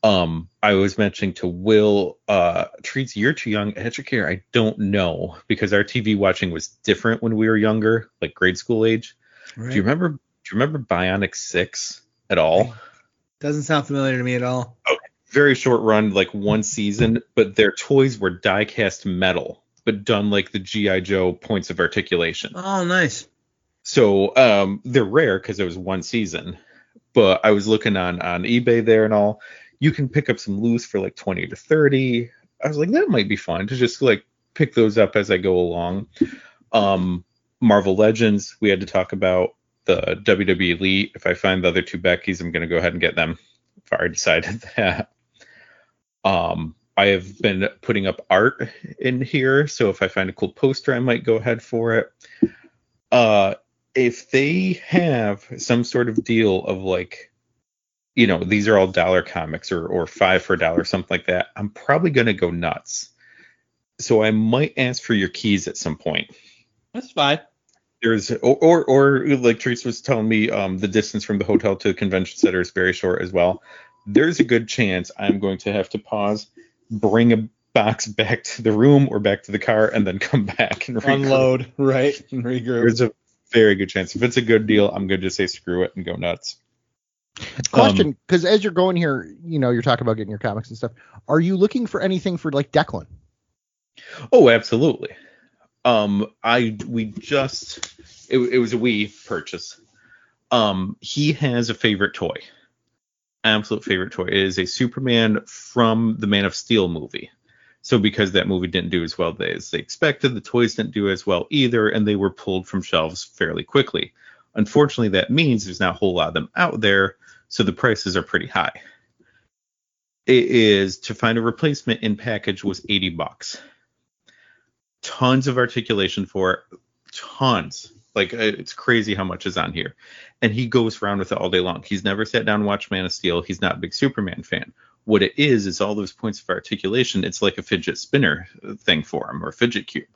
Um, I was mentioning to Will, uh, treats you're too young. Educare, I don't know because our TV watching was different when we were younger, like grade school age. Right. Do you remember? Do you remember Bionic Six at all? Doesn't sound familiar to me at all. Very short run, like one season, but their toys were die cast metal, but done like the GI Joe points of articulation. Oh, nice. So um, they're rare because it was one season. But I was looking on on eBay there and all. You can pick up some loose for like 20 to 30. I was like, that might be fun to just like pick those up as I go along. Um, Marvel Legends, we had to talk about the WWE Elite. If I find the other two Beckys, I'm gonna go ahead and get them. If I've already decided that. Um, I have been putting up art in here, so if I find a cool poster, I might go ahead for it. Uh, if they have some sort of deal of like, you know, these are all dollar comics or or five for a dollar, something like that, I'm probably gonna go nuts. So I might ask for your keys at some point. That's fine. There's or or, or like Teresa was telling me, um, the distance from the hotel to the convention center is very short as well. There's a good chance I'm going to have to pause, bring a box back to the room or back to the car, and then come back and regroup. Unload, right? And regroup. There's a very good chance. If it's a good deal, I'm going to just say screw it and go nuts. Question, because as you're going here, you know, you're talking about getting your comics and stuff. Are you looking for anything for like Declan? Oh, absolutely. Um, I we just it, it was a Wii purchase. Um, he has a favorite toy. Absolute favorite toy. It is a Superman from the Man of Steel movie. So because that movie didn't do as well as they expected, the toys didn't do as well either, and they were pulled from shelves fairly quickly. Unfortunately, that means there's not a whole lot of them out there, so the prices are pretty high. It is to find a replacement in package was 80 bucks. Tons of articulation for it, tons. Like uh, it's crazy how much is on here. And he goes around with it all day long. He's never sat down and watched Man of Steel. He's not a big Superman fan. What it is is all those points of articulation. It's like a fidget spinner thing for him or fidget cube.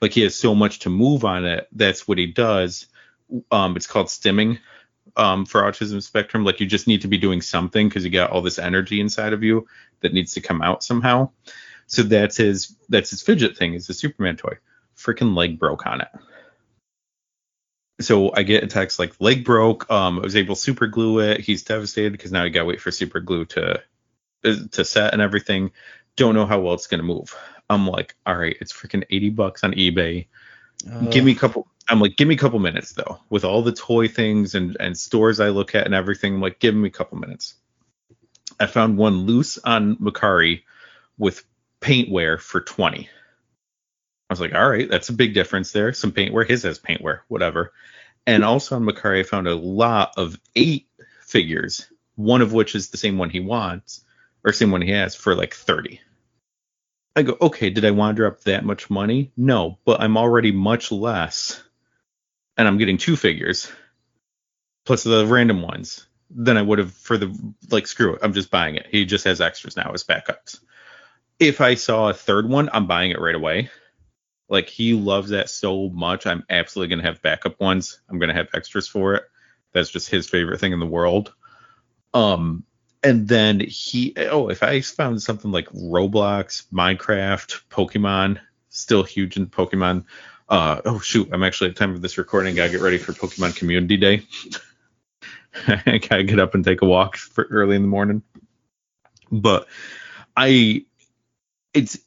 Like he has so much to move on it. That's what he does. Um, it's called stimming um, for autism spectrum. Like you just need to be doing something because you got all this energy inside of you that needs to come out somehow. So that's his that's his fidget thing. Is a Superman toy. Freaking leg broke on it. So I get a text like leg broke. Um, I was able to super glue it. He's devastated because now you gotta wait for super glue to to set and everything. Don't know how well it's gonna move. I'm like, all right, it's freaking 80 bucks on eBay. Give me a couple. I'm like, give me a couple minutes though. With all the toy things and and stores I look at and everything, I'm like, give me a couple minutes. I found one loose on Mercari with paintwear for 20. I was like, all right, that's a big difference there. Some paintwear. His has paintwear, whatever. And also on Mercari, I found a lot of eight figures, one of which is the same one he wants, or same one he has for like 30. I go, okay, did I want to drop that much money? No, but I'm already much less, and I'm getting two figures, plus the random ones, than I would have for the like. Screw it, I'm just buying it. He just has extras now as backups. If I saw a third one, I'm buying it right away. Like he loves that so much, I'm absolutely gonna have backup ones. I'm gonna have extras for it. That's just his favorite thing in the world. Um, and then he oh if i found something like roblox minecraft pokemon still huge in pokemon uh oh shoot i'm actually at time of this recording gotta get ready for pokemon community day i gotta get up and take a walk for early in the morning but i it's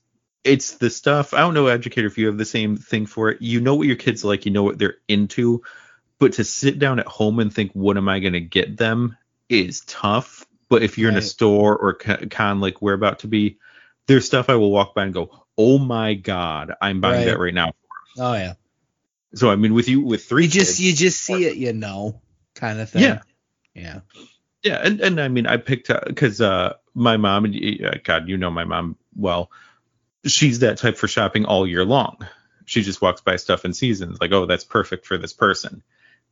it's the stuff i don't know educator if you have the same thing for it you know what your kids like you know what they're into but to sit down at home and think what am i going to get them is tough but if you're in a store or con like we're about to be, there's stuff I will walk by and go, oh my god, I'm buying Right. that right now. Oh yeah. So I mean, with you with three, You just kids- you just see it, you know, kind of thing. Yeah. Yeah. yeah, and and I mean, I picked up because uh my mom and uh, God, you know my mom well. She's that type for shopping all year long. She just walks by stuff in seasons, like, oh, that's perfect for this person.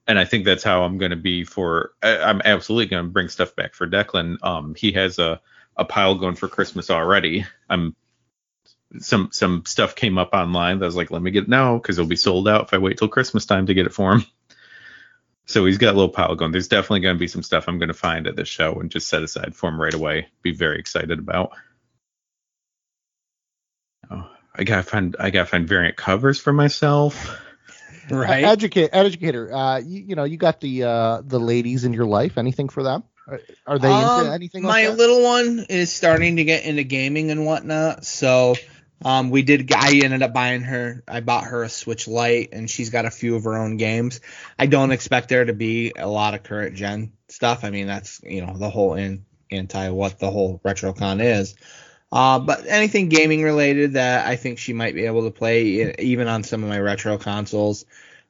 And I think that's how I'm going to be for. I, I'm absolutely going to bring stuff back for Declan. Um, he has a a pile going for Christmas already. I'm some some stuff came up online that I was like, let me get it now because it'll be sold out if I wait till Christmas time to get it for him. So he's got a little pile going. There's definitely going to be some stuff I'm going to find at this show and just set aside for him right away. Be very excited about. Oh, I gotta find I gotta find variant covers for myself. Right. Educate, educator. Uh, you, you know, you got the uh the ladies in your life. Anything for them? Are, are they Um, into anything? My like that? little one is starting to get into gaming and whatnot. So um, we did. I ended up buying her. I bought her a Switch Lite, and she's got a few of her own games. I don't expect there to be a lot of current gen stuff. I mean, that's you know the whole in, anti what the whole RetroCon is. Uh, but anything gaming related that I think she might be able to play, even on some of my retro consoles.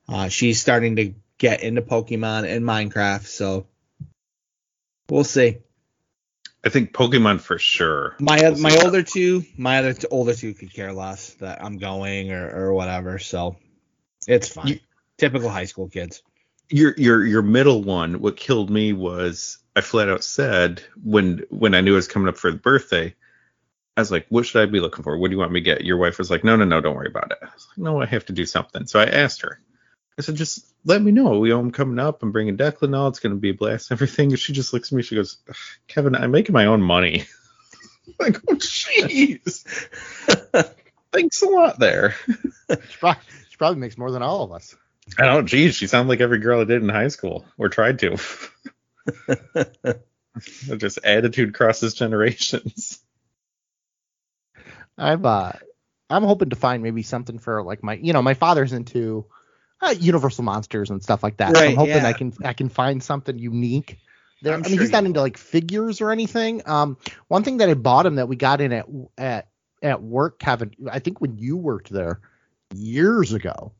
Uh, she's starting to get into Pokemon and Minecraft, so we'll see. I think Pokemon for sure. My We'll my older two, my other t- older two could care less that I'm going or, or whatever, so it's fine. You- Typical high school kids. your your your middle one. What killed me was I flat out said when when I knew it was coming up for the birthday. I was like, what should I be looking for? What do you want me to get? Your wife was like, no, no, no, don't worry about it. I was like, no, I have to do something. So I asked her. I said, just let me know. We I'm coming up. I'm bringing Declan all. It's going to be a blast and everything. And she just looks at me. She goes, Kevin, I'm making my own money. like, oh, jeez. Thanks a lot there. She probably, she probably makes more than all of us. I don't, geez, she sounds like every girl I did in high school or tried to. just attitude crosses generations. I'm uh, I'm hoping to find maybe something for like my, you know, my father's into uh, Universal monsters and stuff like that. Right, so I'm hoping yeah. I can I can find something unique. There, I mean, sure he's not into like figures or anything. Um, one thing that I bought him that we got in at at at work, Kevin, I think when you worked there years ago,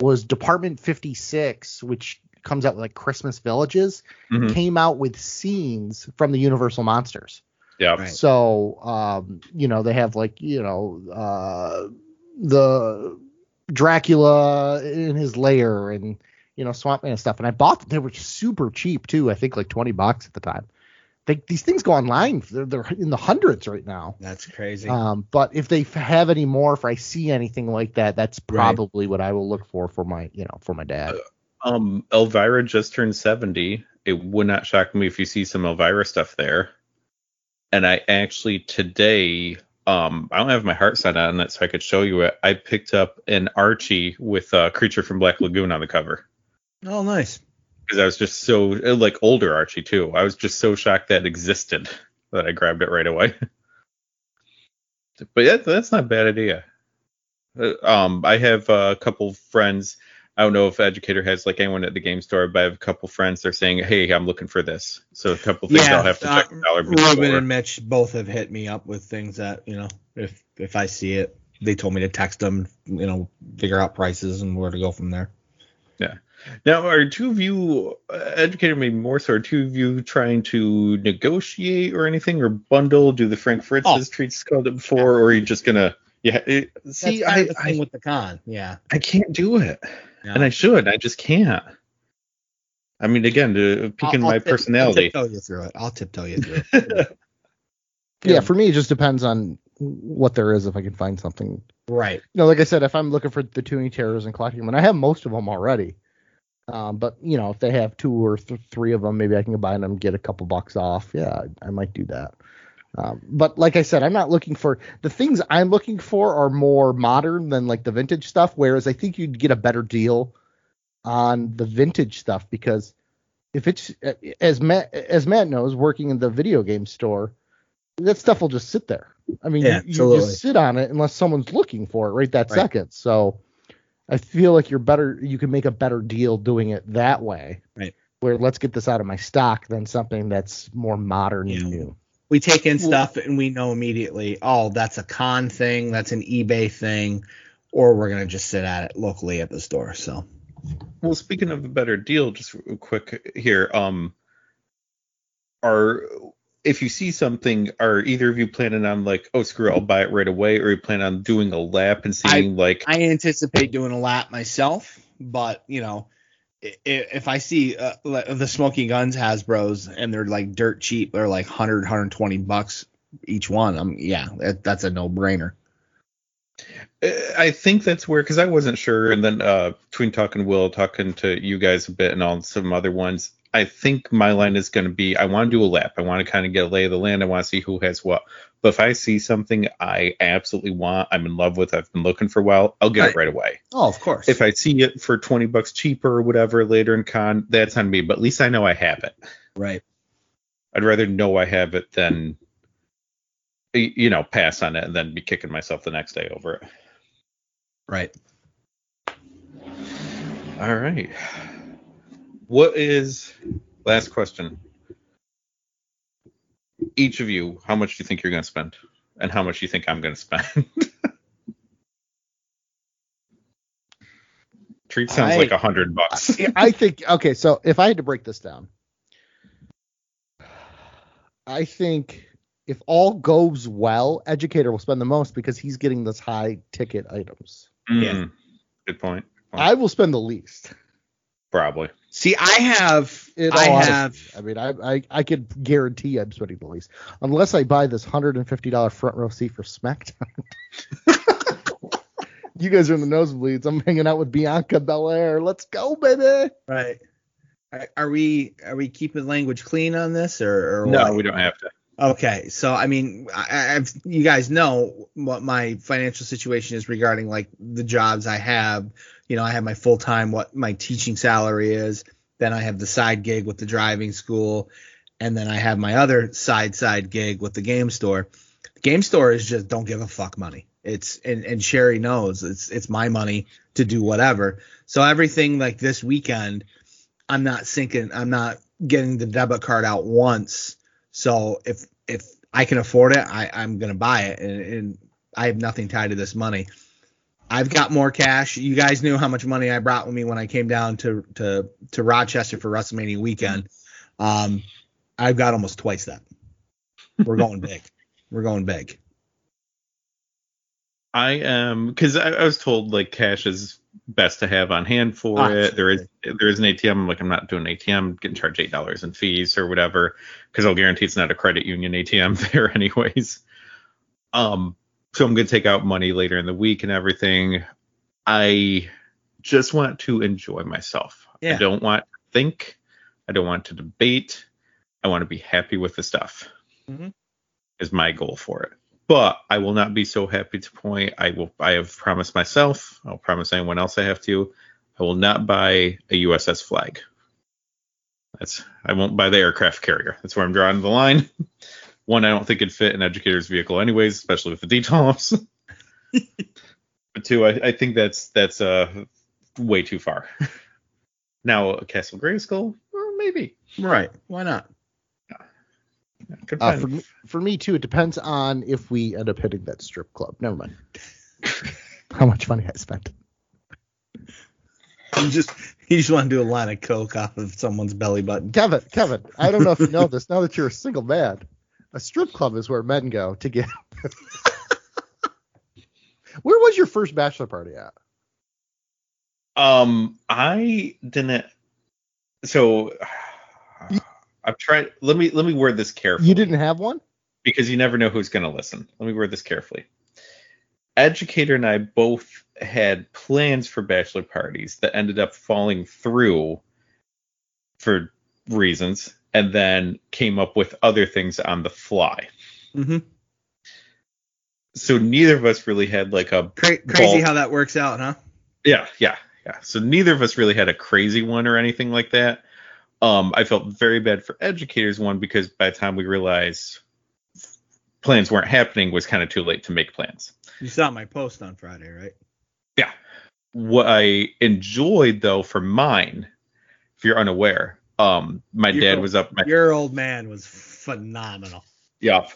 was Department 56, which comes out with like Christmas villages, Mhm. came out with scenes from the Universal monsters. Yeah. Right. So, um, you know, they have like, you know, uh, the Dracula in his lair and, you know, Swamp Man and stuff. And I bought them. They were super cheap too. I think like 20 bucks at the time. They, these things go online. They're, they're in the hundreds right now. That's crazy. Um, but if they have any more, if I see anything like that, that's Right. probably what I will look for for my, you know, for my dad. Um, Elvira just turned 70. It would not shock me if you see some Elvira stuff there. And I actually today, um, I don't have my heart set on it, so I could show you it. I picked up an Archie with a creature from Black Lagoon on the cover oh, nice. because I was just so uh, like older Archie too. I was just so shocked that it existed that I grabbed it right away. but yeah, that's not a bad idea. Uh, Um, I have a couple friends. I don't know if Educator has like anyone at the game store, but I have a couple friends. They're saying, "Hey, I'm looking for this." So a couple things I'll have to check the dollar bill Ruben and Mitch both have hit me up with things that you know, if if I see it, they told me to text them, you know, figure out prices and where to go from there. Yeah. Now, are two of you, uh, Educator maybe more so, are two of you trying to negotiate or anything or bundle? Do the Frank Fritz's Oh. treats called it before, or are you just gonna? Yeah, it, see, I, of the thing I with the con, yeah. I can't do it, yeah. and I should. I just can't. I mean, again, to peek in I'll- I'll my tip- personality. I'll tiptoe you through it. I'll tiptoe you through it. Yeah. for me, it just depends on what there is if I can find something right. you know, like I said, if I'm looking for the Toony Terrors and collecting them, and I have most of them already, um, but you know, if they have two or th- three of them, maybe I can combine them, get a couple bucks off. Yeah, I, I might do that. Um, but like I said, I'm not looking for the things I'm looking for are more modern than like the vintage stuff. Whereas I think you'd get a better deal on the vintage stuff because if it's as Matt as Matt knows, working in the video game store, that stuff will just sit there. I mean, Yeah, you, you just sit on it unless someone's looking for it right that Right. second. So I feel like you're better. You can make a better deal doing it that way. Right. Where let's get this out of my stock than something that's more modern Yeah. and new. We take in stuff and we know immediately, oh, that's a con thing, that's an eBay thing, or we're gonna just sit at it locally at the store. So Well, speaking of a better deal, just real quick here, um, are if you see something, are either of you planning on like, oh screw it, I'll buy it right away, or you plan on doing a lap and seeing like, I anticipate doing a lap myself, but you know, i- i- if I see uh, the Smoky Guns Hasbro's and they're like dirt cheap, they're like 100, 120 bucks each one. I'm yeah, that, that's a no brainer. I think that's where because I wasn't sure, and then uh, between talking Will, talking to you guys a bit, and all some other ones, I think my line is going to be I want to do a lap. I want to kind of get a lay of the land. I want to see who has what. But if I see something I absolutely want, I'm in love with, I've been looking for a while, I'll get it right away. Oh, of course. If I see it for 20 bucks cheaper or whatever later in con, that's on me. But at least I know I have it. right. I'd rather know I have it than, you know, pass on it and then be kicking myself the next day over it. Right. All right. What is last question? Each of you, how much do you think you're going to spend, and how much do you think I'm going to spend? Treat sounds I- like a hundred bucks. I think okay, so if I had to break this down, I think if all goes well, educator will spend the most because he's getting those high ticket items. Mm, Yeah. Good point. I will spend the least. Probably. See, I have, In I all have, I mean, I, I I could guarantee I'm sweating the least, unless I buy this hundred and fifty dollar front row seat for SmackDown. you guys are in the nosebleeds. I'm hanging out with Bianca Belair. Let's go, baby. right. Are- Are we are we keeping language clean on this or, or No, what? we don't have to. Okay, so I mean, I, I've you guys know what my financial situation is regarding like the jobs I have. You know, I have my full time, what my teaching salary is. Then I have the side gig with the driving school, and then I have my other side side gig with the game store. The game store is just don't give a fuck money. It's and and Sherry knows it's it's my money to do whatever. So everything like this weekend, I'm not sinking. I'm not getting the debit card out once. So if if I can afford it, I, I'm gonna buy it, and, and I have nothing tied to this money. I've got more cash. You guys knew how much money I brought with me when I came down to to to Rochester for WrestleMania weekend. Um, I've got almost twice that. We're going big. We're going big. I am because I, I was told like cash is best to have on hand for Ah, it. There is there is an ATM. I'm like I'm not doing an ATM, getting charged eight dollars in fees or whatever because I'll guarantee it's not a credit union ATM there anyways. Um, so I'm gonna take out money later in the week and everything. I just want to enjoy myself. Yeah. I don't want to think. I don't want to debate. I want to be happy with the stuff. Mhm. Is my goal for it but I will not be so happy to point. I will. I have promised myself. I'll promise anyone else I have to. I will not buy a USS flag. That's. I won't buy the aircraft carrier. That's where I'm drawing the line. One, I don't think it'd fit an educator's vehicle, anyways, especially with the detolfs. but two, I, I think that's that's uh way too far. now, a Castle Grayskull, or maybe. Right. Why not? Could Uh, for me, for me too, it depends on if we end up hitting that strip club. Never mind. How much money I spent. You just you just want to do a line of coke off of someone's belly button. Kevin, Kevin, I don't know if you know this. Now that you're a single man, a strip club is where men go to get. where was your first bachelor party at? Um, I didn't. So I'm trying. Let me let me word this carefully. You didn't have one? because you never know who's going to listen. Let me word this carefully. Educator and I both had plans for bachelor parties that ended up falling through for reasons, and then came up with other things on the fly. Mm-hmm. So neither of us really had like a Cra- crazy Ball. how that works out, huh? Yeah, yeah, yeah. So neither of us really had a crazy one or anything like that. Um, I felt very bad for educators one because by the time we realized plans weren't happening, it was kind of too late to make plans. You saw my post on Friday, right? Yeah. What I enjoyed though for mine, if you're unaware, um, my Your- dad was up. My, Your old man was phenomenal. yeah.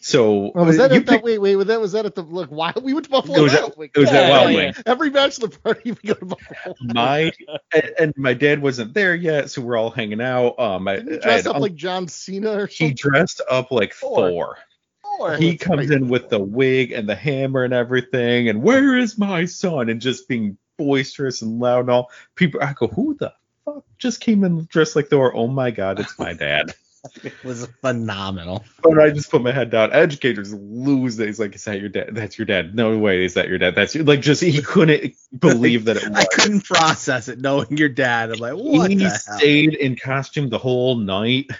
So Oh, was that you at that? Wait, wait, was that was that at the look? Why we went to Buffalo It was at- Wild Wings. it was at Wild Yeah, Wings. Every bachelor party we go to Buffalo. My and, and my dad wasn't there yet, so we're all hanging out. Um, I, Didn't dress up un- like John Cena or he dressed up like Thor. Thor. Or- he that's comes right. in with the wig and the hammer and everything, and where is my son? And just being boisterous and loud and all. People, I go, who the fuck just came in dressed like Thor? Oh my god, it's my dad. It was phenomenal. but I just put my head down. Educators lose. it. He's like, is that your dad? That's your dad. No way, is that your dad? That's your like. Just he couldn't believe that it was. I couldn't process it knowing your dad. I'm like, what he stayed in costume the whole night.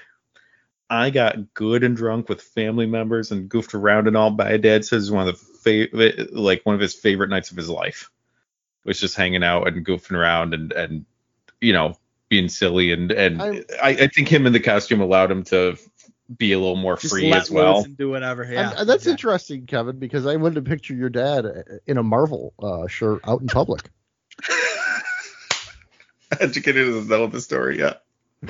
I got good and drunk with family members and goofed around and all. My dad says it's one of the favorite, like one of his favorite nights of his life. Was just hanging out and goofing around and and you know being silly and and I- I, I think him in the costume allowed him to be a little more free let as well. loose and do whatever. Yeah, And- and that's exactly. interesting, Kevin, because I wouldn't have pictured your dad in a Marvel uh, shirt out in public. Educated doesn't know the story yeah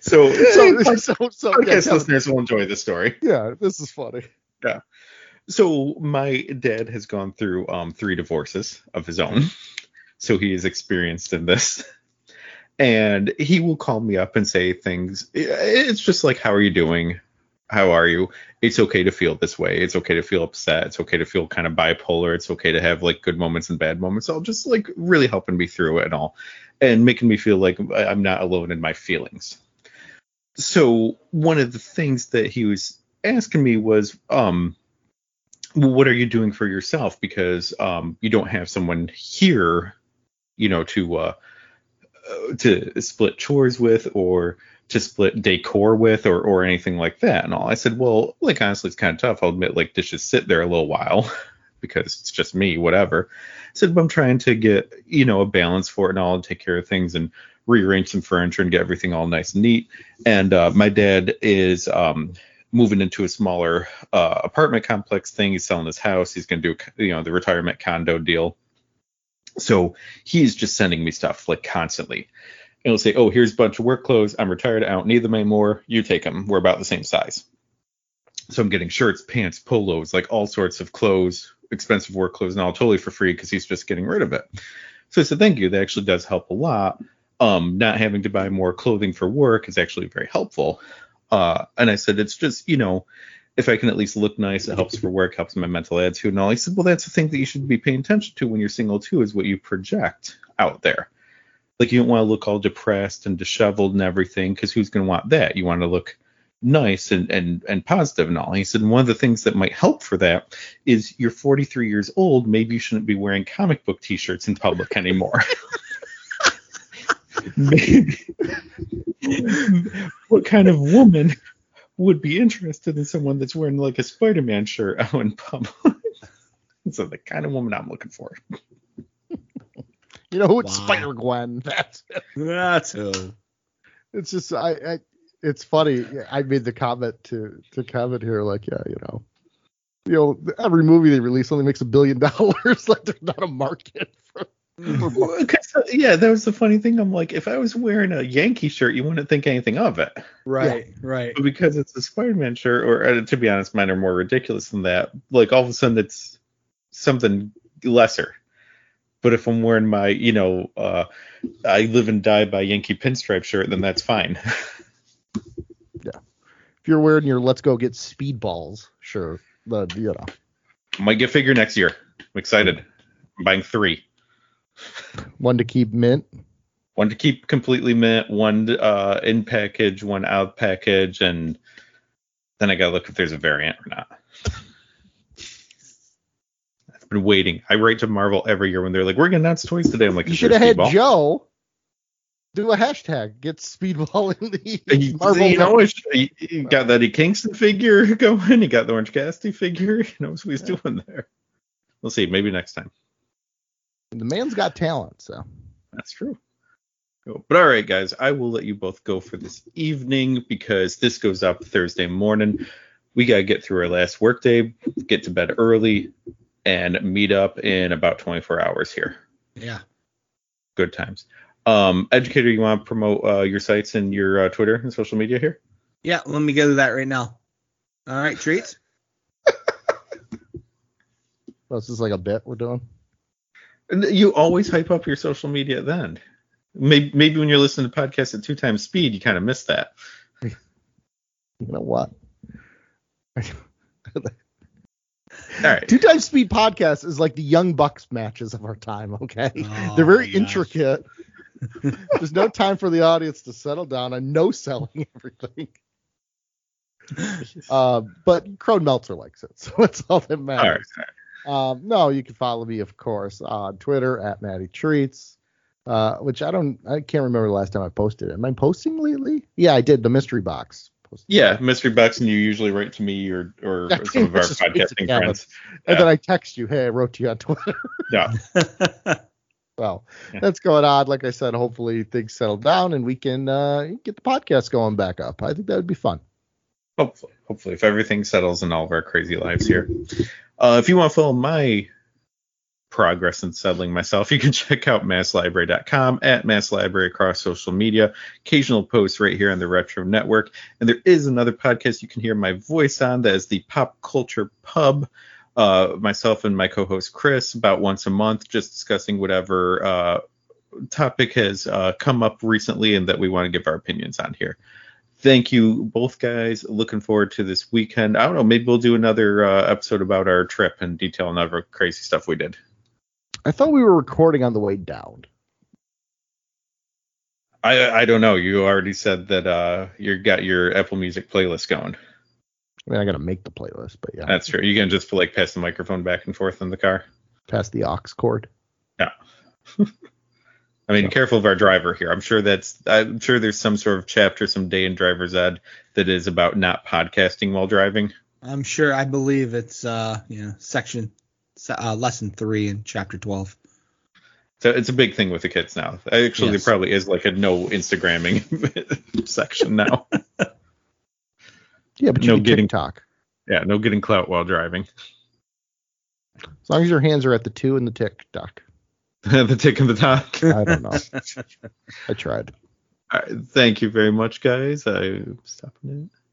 so, so, so, so, so yeah, podcast Kevin, listeners will enjoy this story. yeah, this is funny. Yeah so my dad has gone through um, three divorces of his own, so he is experienced in this. And he will call me up and say things. It's just like, "How are you doing?" how are you? It's okay to feel this way. It's okay to feel upset. It's okay to feel kind of bipolar. It's okay to have like good moments and bad moments. All just like really helping me through it and all, and making me feel like I'm not alone in my feelings. So one of the things that he was asking me was, um, what are you doing for yourself? Because um, you don't have someone here, you know, to uh, to split chores with or to split decor with or or anything like that and all. I said, well, like honestly, it's kind of tough. I'll admit, like dishes sit there a little while because it's just me, whatever. I said, but I'm trying to get you know a balance for it and all, and take care of things and rearrange some furniture and get everything all nice and neat. And uh, my dad is um, moving into a smaller uh, apartment complex thing. He's selling his house. He's going to do you know the retirement condo deal. So he's just sending me stuff like constantly and he'll say, "Oh, here's a bunch of work clothes. I'm retired. I don't need them anymore. You take them. We're about the same size." So I'm getting shirts, pants, polos, like all sorts of clothes, expensive work clothes, and all totally for free because he's just getting rid of it. So I said, "Thank you. That actually does help a lot. Um, not having to buy more clothing for work is actually very helpful." Uh, and I said, "It's just, you know." If I can at least look nice, it helps for work, helps my mental attitude and all. He said, Well, that's the thing that you should be paying attention to when you're single too, is what you project out there like you don't want to look all depressed and disheveled and everything because who's going to want that? You want to look nice and, and and positive and all. And he said one of the things that might help for that is you're 43 years old. Maybe you shouldn't be wearing comic book T-shirts in public anymore. maybe what kind of woman would be interested in someone that's wearing like a Spider-Man shirt out in public? so the kind of woman I'm looking for. You know who? It's wow. Spider Gwen. That's it. That's who. It's just I, I. It's funny. I made the comment to to Kevin here, like, yeah, you know, you know, every movie they release only makes a billion dollars. like, there's not a market for. Yeah, that was the funny thing. I'm like, if I was wearing a Yankee shirt, you wouldn't think anything of it. Right, yeah. right. But because it's a Spider-Man shirt, or uh, to be honest, mine are more ridiculous than that. Like all of a sudden, it's something lesser. But if I'm wearing my, you know, uh, I live and die by Yankee pinstripe shirt, then that's fine. yeah. If you're wearing your let's go get speedballs, sure. But you know. Might get figure next year. I'm excited. I'm buying three. One to keep mint. One to keep completely mint, one uh, in package, one out package, and then I gotta look if there's a variant or not I've been waiting. I write to Marvel every year when they're like, "We're gonna announce toys today." I'm like, "You should have had Joe do a hashtag get Speedball in the Marvel." You know, you got that Kingston figure going. You got the Orange Cassidy figure. You know what he's yeah. doing there. We'll see. Maybe next time. The man's got talent, so that's true. But all right, guys, I will let you both go for this evening because this goes up Thursday morning. We gotta get through our last workday, get to bed early, and meet up in about 24 hours here. Yeah. Good times. Um, educator, you want to promote uh, your sites and your uh, Twitter and social media here? Yeah, let me go to that right now. All right, treats. well, this is like a bit we're doing. You always hype up your social media then. Maybe, maybe when you're listening to podcasts at two times speed, you kind of miss that. You know what? All right. Two times speed podcast is like the Young Bucks matches of our time. Okay, oh, they're very intricate. There's no time for the audience to settle down and no selling everything. uh, but Crone Meltzer likes it, so that's all that matters. All right. Um, no, you can follow me, of course, on Twitter at Matty Treats. Uh, which I don't, I can't remember the last time I posted. Am I posting lately? Yeah, I did the mystery box yeah, mystery box, and you usually write to me or or, some of our podcasting friends. And then I text you, hey, I wrote to you on Twitter. yeah. well, yeah. that's going on. Like I said, hopefully things settle down and we can uh, get the podcast going back up. I think that would be fun. Hopefully, hopefully, if everything settles in all of our crazy lives here. Uh, if you want to follow my progress in settling myself, you can check out masslibrary.com at masslibrary across social media. Occasional posts right here on the Retro Network. And there is another podcast you can hear my voice on that is the Pop Culture Pub. Uh, myself and my co-host Chris about once a month, just discussing whatever uh, topic has uh, come up recently and that we want to give our opinions on here. Thank you both guys. Looking forward to this weekend. I don't know, maybe we'll do another uh, episode about our trip and detail and other crazy stuff we did. I thought we were recording on the way down. I I don't know. You already said that uh you got your Apple Music playlist going. I mean, I got to make the playlist, but yeah, That's true. You can just like pass the microphone back and forth in the car. pass the aux cord. Yeah. I mean, So- careful of our driver here. I'm sure that's. I'm sure there's some sort of chapter someday in driver's ed that is about not podcasting while driving. I'm sure. I believe it's uh, you know, section, uh, lesson three in chapter 12. So it's a big thing with the kids now. Actually, Yes. there probably is like a no Instagramming section now. Yeah, but you No getting- talk. Yeah, no getting clout while driving. As long as your hands are at the two and the TikTok. the tick and the talk. I don't know. I tried. All right, thank you very much, guys. I'm stopping it.